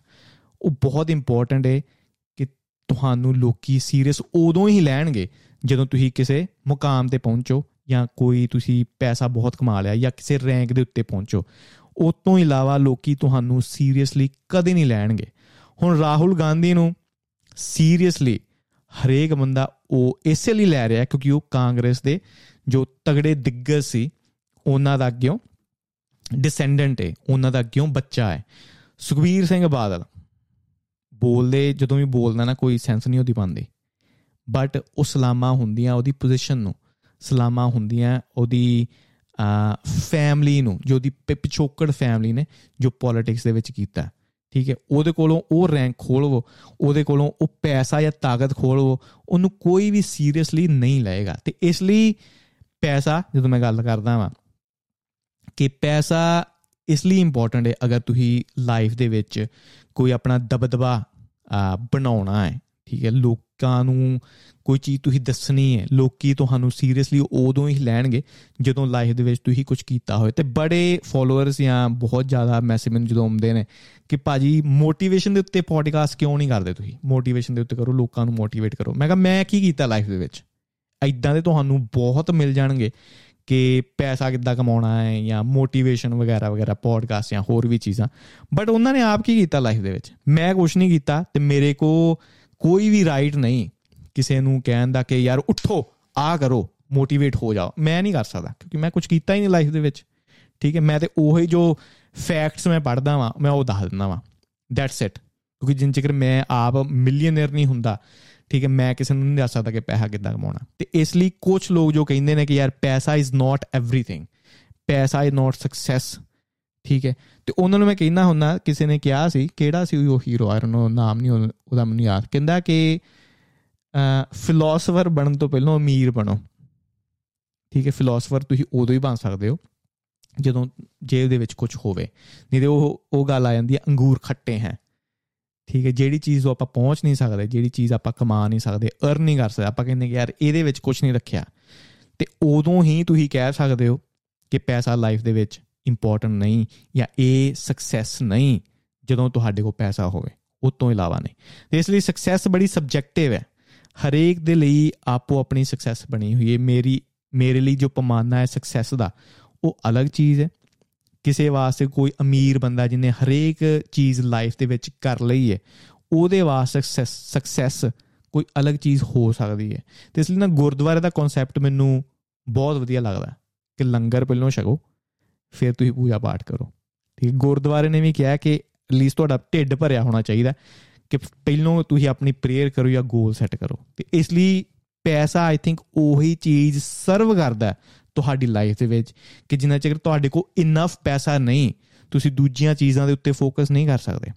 ਉਹ ਬਹੁਤ ਇੰਪੋਰਟੈਂਟ ਹੈ ਕਿ ਤੁਹਾਨੂੰ ਲੋਕੀ ਸੀਰੀਅਸ ਉਦੋਂ ਹੀ ਲੈਣਗੇ ਜਦੋਂ ਤੁਸੀਂ ਕਿਸੇ ਮੁਕਾਮ ਤੇ ਪਹੁੰਚੋ ਜਾਂ ਕੋਈ ਤੁਸੀਂ ਪੈਸਾ ਬਹੁਤ ਕਮਾ ਲਿਆ ਜਾਂ ਕਿਸੇ ਰੈਂਕ ਦੇ ਉੱਤੇ ਪਹੁੰਚੋ। ਉਸ ਤੋਂ ਇਲਾਵਾ ਲੋਕੀ ਤੁਹਾਨੂੰ ਸੀਰੀਅਸਲੀ ਕਦੇ ਨਹੀਂ ਲੈਣਗੇ। ਹੁਣ ਰਾਹੁਲ ਗਾਂਧੀ ਨੂੰ ਸੀਰੀਅਸਲੀ ਹਰੇਕ ਬੰਦਾ ਉਹ ਇਸੇ ਲਈ ਲੈ ਰਿਹਾ ਕਿਉਂਕਿ ਉਹ ਕਾਂਗਰਸ ਦੇ ਜੋ ਤਗੜੇ ਦਿੱਗਜ ਸੀ, ਉਹਨਾਂ ਦਾ ਅੱਗਿਓਂ ਡਿਸੈਂਡੈਂਟ ਹੈ, ਉਹਨਾਂ ਦਾ ਅੱਗਿਓਂ ਬੱਚਾ ਹੈ। ਸੁਖਵੀਰ ਸਿੰਘ ਬਾਦਲ ਬੋਲਦੇ, ਜਦੋਂ ਵੀ ਬੋਲਦਾ ਨਾ, ਕੋਈ ਸੈਂਸ ਨਹੀਂ ਉਹਦੀ ਪਾਉਂਦੇ ਬਟ ਉਹ ਸਲਾਮਾ ਹੁੰਦੀਆਂ ਉਹਦੀ ਪੋਜੀਸ਼ਨ ਨੂੰ। ਸਲਾਮਾ ਹੁੰਦੀਆਂ ਉਹਦੀ ਫੈਮਿਲੀ ਨੂੰ, ਜੋ ਦੀ ਪਿਛੋਕੜ ਫੈਮਿਲੀ ਨੇ, ਜੋ ਪੋਲਿਟਿਕਸ ਦੇ ਵਿੱਚ ਕੀਤਾ। ਠੀਕ ਹੈ? ਉਹਦੇ ਕੋਲੋਂ ਉਹ ਰੈਂਕ ਖੋਲਵੋ, ਉਹਦੇ ਕੋਲੋਂ ਉਹ ਪੈਸਾ ਜਾਂ ਤਾਕਤ ਖੋਲਵੋ, ਉਹਨੂੰ ਕੋਈ ਵੀ ਸੀਰੀਅਸਲੀ ਨਹੀਂ ਲਏਗਾ। ਤੇ ਇਸ ਲਈ ਪੈਸਾ, ਜਦੋਂ ਮੈਂ ਗੱਲ ਕਰਦਾ ਵਾਂ, ਕਿ ਪੈਸਾ ਇਸ ਲਈ ਇੰਪੋਰਟੈਂਟ ਹੈ, ਅਗਰ ਤੁਸੀਂ ਲਾਈਫ ਦੇ ਵਿੱਚ ਕੋਈ ਆਪਣਾ ਦਬਦਬਾ ਬਣਾਉਣਾ ਹੈ, ਠੀਕ ਹੈ? ਲੋਕਾਂ ਨੂੰ ਕੋਈ ਚੀਜ਼ ਤੁਸੀਂ ਦੱਸਣੀ ਹੈ, ਲੋਕੀ ਤੁਹਾਨੂੰ ਸੀਰੀਅਸਲੀ ਉਦੋਂ ਹੀ ਲੈਣਗੇ ਜਦੋਂ ਲਾਈਫ ਦੇ ਵਿੱਚ ਤੁਸੀਂ ਕੁਝ ਕੀਤਾ ਹੋਵੇ। ਤੇ ਬੜੇ ਫਾਲੋਅਰਸ ਜਾਂ ਬਹੁਤ ਜ਼ਿਆਦਾ ਮੈਸੇਜ ਮੈਨੂੰ ਜਦੋਂ ਆਉਂਦੇ ਨੇ ਕਿ ਭਾਜੀ ਮੋਟੀਵੇਸ਼ਨ ਦੇ ਉੱਤੇ ਪੋਡਕਾਸਟ ਕਿਉਂ ਨਹੀਂ ਕਰਦੇ ਤੁਸੀਂ? ਮੋਟੀਵੇਸ਼ਨ ਦੇ ਉੱਤੇ ਕਰੋ, ਲੋਕਾਂ ਨੂੰ ਮੋਟੀਵੇਟ ਕਰੋ। ਮੈਂ ਕਿਹਾ, ਮੈਂ ਕੀ ਕੀਤਾ ਲਾਈਫ ਦੇ ਵਿੱਚ? ਐਦਾਂ ਦੇ ਤੁਹਾਨੂੰ ਬਹੁਤ ਮਿਲ ਜਾਣਗੇ। ਕਿ ਪੈਸਾ ਕਿੱਦਾਂ ਕਮਾਉਣਾ ਹੈ ਜਾਂ ਮੋਟੀਵੇਸ਼ਨ ਵਗੈਰਾ ਵਗੈਰਾ ਪੋਡਕਾਸਟ ਜਾਂ ਹੋਰ ਵੀ ਚੀਜ਼ਾਂ। ਬਟ ਉਹਨਾਂ ਨੇ ਆਪ ਕੀ ਕੀਤਾ ਲਾਈਫ ਦੇ ਵਿੱਚ? ਮੈਂ ਕੁਝ ਨਹੀਂ ਕੀਤਾ ਤੇ ਮੇਰੇ ਕੋ ਕੋਈ ਵੀ ਰਾਈਟ ਨਹੀਂ। ਕਿਸੇ ਨੂੰ ਕਹਿਣ ਦਾ ਕਿ ਯਾਰ ਉੱਠੋ ਆ ਕਰੋ ਮੋਟੀਵੇਟ ਹੋ ਜਾਓ। ਮੈਂ ਨਹੀਂ ਕਰ ਸਕਦਾ, ਕਿਉਂਕਿ ਮੈਂ ਕੁਝ ਕੀਤਾ ਹੀ ਨਹੀਂ ਲਾਈਫ ਦੇ ਵਿੱਚ। ਠੀਕ ਹੈ, ਮੈਂ ਤੇ ਉਹੀ ਜੋ ਫੈਕਟਸ ਮੈਂ ਪੜਦਾ ਵਾਂ, ਮੈਂ ਉਹ ਦੱਸ ਦਿੰਦਾ ਵਾਂ। ਦੈਟਸ ਇਟ ਕਿਉਂਕਿ ਜਿੰਨ ਚਿਕਰ ਮੈਂ ਆਪ ਮਿਲੀਅਨਰ ਨਹੀਂ ਹੁੰਦਾ ਠੀਕ ਹੈ, ਮੈਂ ਕਿਸੇ ਨੂੰ ਨਹੀਂ ਦੱਸ ਸਕਦਾ ਕਿ ਪੈਸਾ ਕਿੱਦਾਂ ਕਮਾਉਣਾ। ਤੇ ਇਸ ਲਈ ਕੁਝ ਲੋਕ ਜੋ ਕਹਿੰਦੇ ਨੇ ਕਿ ਯਾਰ ਪੈਸਾ ਇਜ਼ ਨਾਟ ਏਵਰੀਥਿੰਗ ਪੈਸਾ ਇਜ਼ ਨਾਟ ਸਕਸੈਸ ਠੀਕ ਹੈ, ਤੇ ਉਹਨਾਂ ਨੂੰ ਮੈਂ ਕਹਿੰਦਾ ਹੁੰਦਾ, ਕਿਸੇ ਨੇ ਕਿਹਾ ਸੀ, ਕਿਹੜਾ ਸੀ ਉਹ ਹੀਰੋ ਆਈ ਡੋਨਟ ਨਾਮ ਨਹੀਂ ਉਹਦਾ ਮੈਨੂੰ ਯਾਦ। ਕਹਿੰਦਾ ਕਿ ਫਿਲਾਸਫਰ ਬਣਨ ਤੋਂ ਪਹਿਲਾਂ ਅਮੀਰ ਬਣੋ। ਠੀਕ ਹੈ ਫਿਲਾਸਫਰ ਤੁਸੀਂ ਉਦੋਂ ਹੀ ਬਣ ਸਕਦੇ ਹੋ, ਜਦੋਂ ਜੇਬ ਦੇ ਵਿੱਚ ਕੁਝ ਹੋਵੇ। ਨਹੀਂ ਤੇ ਉਹ ਉਹ ਗੱਲ ਆ ਜਾਂਦੀ ਹੈ, ਅੰਗੂਰ ਖੱਟੇ ਹੈ। ਠੀਕ ਹੈ, ਜਿਹੜੀ ਚੀਜ਼ ਉਹ ਆਪਾਂ ਪਹੁੰਚ ਨਹੀਂ ਸਕਦੇ, ਜਿਹੜੀ ਚੀਜ਼ ਆਪਾਂ ਕਮਾ ਨਹੀਂ ਸਕਦੇ ਅਰਨ ਨਹੀਂ ਕਰ ਸਕਦੇ, ਆਪਾਂ ਕਹਿੰਦੇ ਕਿ ਯਾਰ ਇਹਦੇ ਵਿੱਚ ਕੁਝ ਨਹੀਂ ਰੱਖਿਆ। ਤੇ ਉਦੋਂ ਹੀ ਤੁਸੀਂ ਕਹਿ ਸਕਦੇ ਹੋ ਕਿ ਪੈਸਾ ਲਾਈਫ ਦੇ ਵਿੱਚ ਇੰਪੋਰਟੈਂਟ ਨਹੀਂ ਜਾਂ ਇਹ ਸਕਸੈਸ ਨਹੀਂ ਜਦੋਂ ਤੁਹਾਡੇ ਕੋਲ ਪੈਸਾ ਹੋਵੇ ਉਸ ਤੋਂ ਇਲਾਵਾ ਨਹੀਂ। ਤੇ ਇਸ ਲਈ ਸਕਸੈਸ ਬੜੀ ਸਬਜੈਕਟਿਵ ਹੈ। ਹਰੇਕ ਦੇ ਲਈ ਆਪੋ ਆਪਣੀ ਸਕਸੈਸ ਬਣੀ ਹੋਈ ਹੈ। ਮੇਰੀ, ਮੇਰੇ ਲਈ ਜੋ ਪਮਾਨਾ ਹੈ ਸਕਸੈਸ ਦਾ, ਉਹ ਅਲੱਗ ਚੀਜ਼ ਹੈ। ਕਿਸੇ ਵਾਸਤੇ ਕੋਈ ਅਮੀਰ ਬੰਦਾ ਜਿਹਨੇ ਹਰੇਕ ਚੀਜ਼ ਲਾਈਫ ਦੇ ਵਿੱਚ ਕਰ ਲਈ ਹੈ, ਉਹਦੇ ਵਾਸਤੇ ਸਕਸੈਸ ਕੋਈ ਅਲੱਗ ਚੀਜ਼ ਹੋ ਸਕਦੀ ਹੈ। ਤੇ ਇਸ ਲਈ ਨਾ ਗੁਰਦੁਆਰੇ ਦਾ ਕਨਸੈਪਟ ਮੈਨੂੰ ਬਹੁਤ ਵਧੀਆ ਲੱਗਦਾ ਕਿ ਲੰਗਰ ਪਹਿਲਾਂ ਛਕੋ, ਫਿਰ ਤੁਸੀਂ ਪੂਜਾ ਪਾਠ ਕਰੋ। ਠੀਕ ਗੁਰਦੁਆਰੇ ਨੇ ਵੀ ਕਿਹਾ ਕਿ ਐਟਲੀਸਟ ਤੁਹਾਡਾ ਢਿੱਡ ਭਰਿਆ ਹੋਣਾ ਚਾਹੀਦਾ ਕਿ ਪਹਿਲਾਂ ਤੁਸੀਂ ਆਪਣੀ ਪ੍ਰੇਅਰ ਕਰੋ ਜਾਂ ਗੋਲ ਸੈੱਟ ਕਰੋ। ਤੇ ਇਸ ਲਈ ਪੈਸਾ ਆਈ ਥਿੰਕ ਉਹੀ ਚੀਜ਼ ਸਰਵ ਕਰਦਾ ਤੁਹਾਡੀ ਲਾਈਫ ਦੇ ਵਿੱਚ ਕਿ ਜਿੰਨਾ ਚਿਰ ਤੁਹਾਡੇ ਕੋਲ ਇਨਫ ਪੈਸਾ ਨਹੀਂ, ਤੁਸੀਂ ਦੂਜੀਆਂ ਚੀਜ਼ਾਂ ਦੇ ਉੱਤੇ ਫੋਕਸ ਨਹੀਂ ਕਰ ਸਕਦੇ।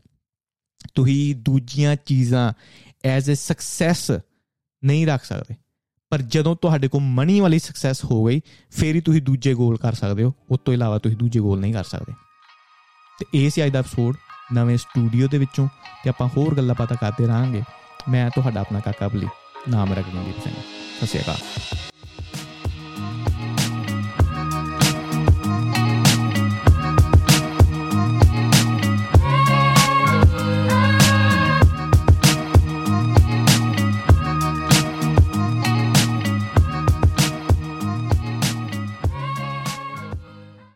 ਤੁਸੀਂ ਦੂਜੀਆਂ ਚੀਜ਼ਾਂ ਐਜ਼ ਅ ਸਕਸੈਸ ਨਹੀਂ ਰੱਖ ਸਕਦੇ। ਪਰ ਜਦੋਂ ਤੁਹਾਡੇ ਕੋਲ ਮਨੀ ਵਾਲੀ ਸਕਸੈਸ ਹੋ ਗਈ, ਫੇਰ ਹੀ ਤੁਸੀਂ ਦੂਜੇ ਗੋਲ ਕਰ ਸਕਦੇ ਹੋ। ਉਸ ਤੋਂ ਇਲਾਵਾ ਤੁਸੀਂ ਦੂਜੇ ਗੋਲ ਨਹੀਂ ਕਰ ਸਕਦੇ। ਤੇ ਇਹ ਸੀ ਅੱਜ ਦਾ ਐਪੀਸੋਡ ਨਵੇਂ ਸਟੂਡੀਓ ਦੇ ਵਿੱਚੋਂ। ਤੇ ਆਪਾਂ ਹੋਰ ਗੱਲਾਂ ਪਤਾ ਕਰਦੇ ਰਾਂਗੇ ਮੈਂ ਤੁਹਾਡਾ ਆਪਣਾ ਕਾਕਾ ਬਲੀ, ਨਾਮ ਰੱਖ ਸਿੰਘ। ਸਤਿ ਸ਼੍ਰੀ ਅਕਾਲ।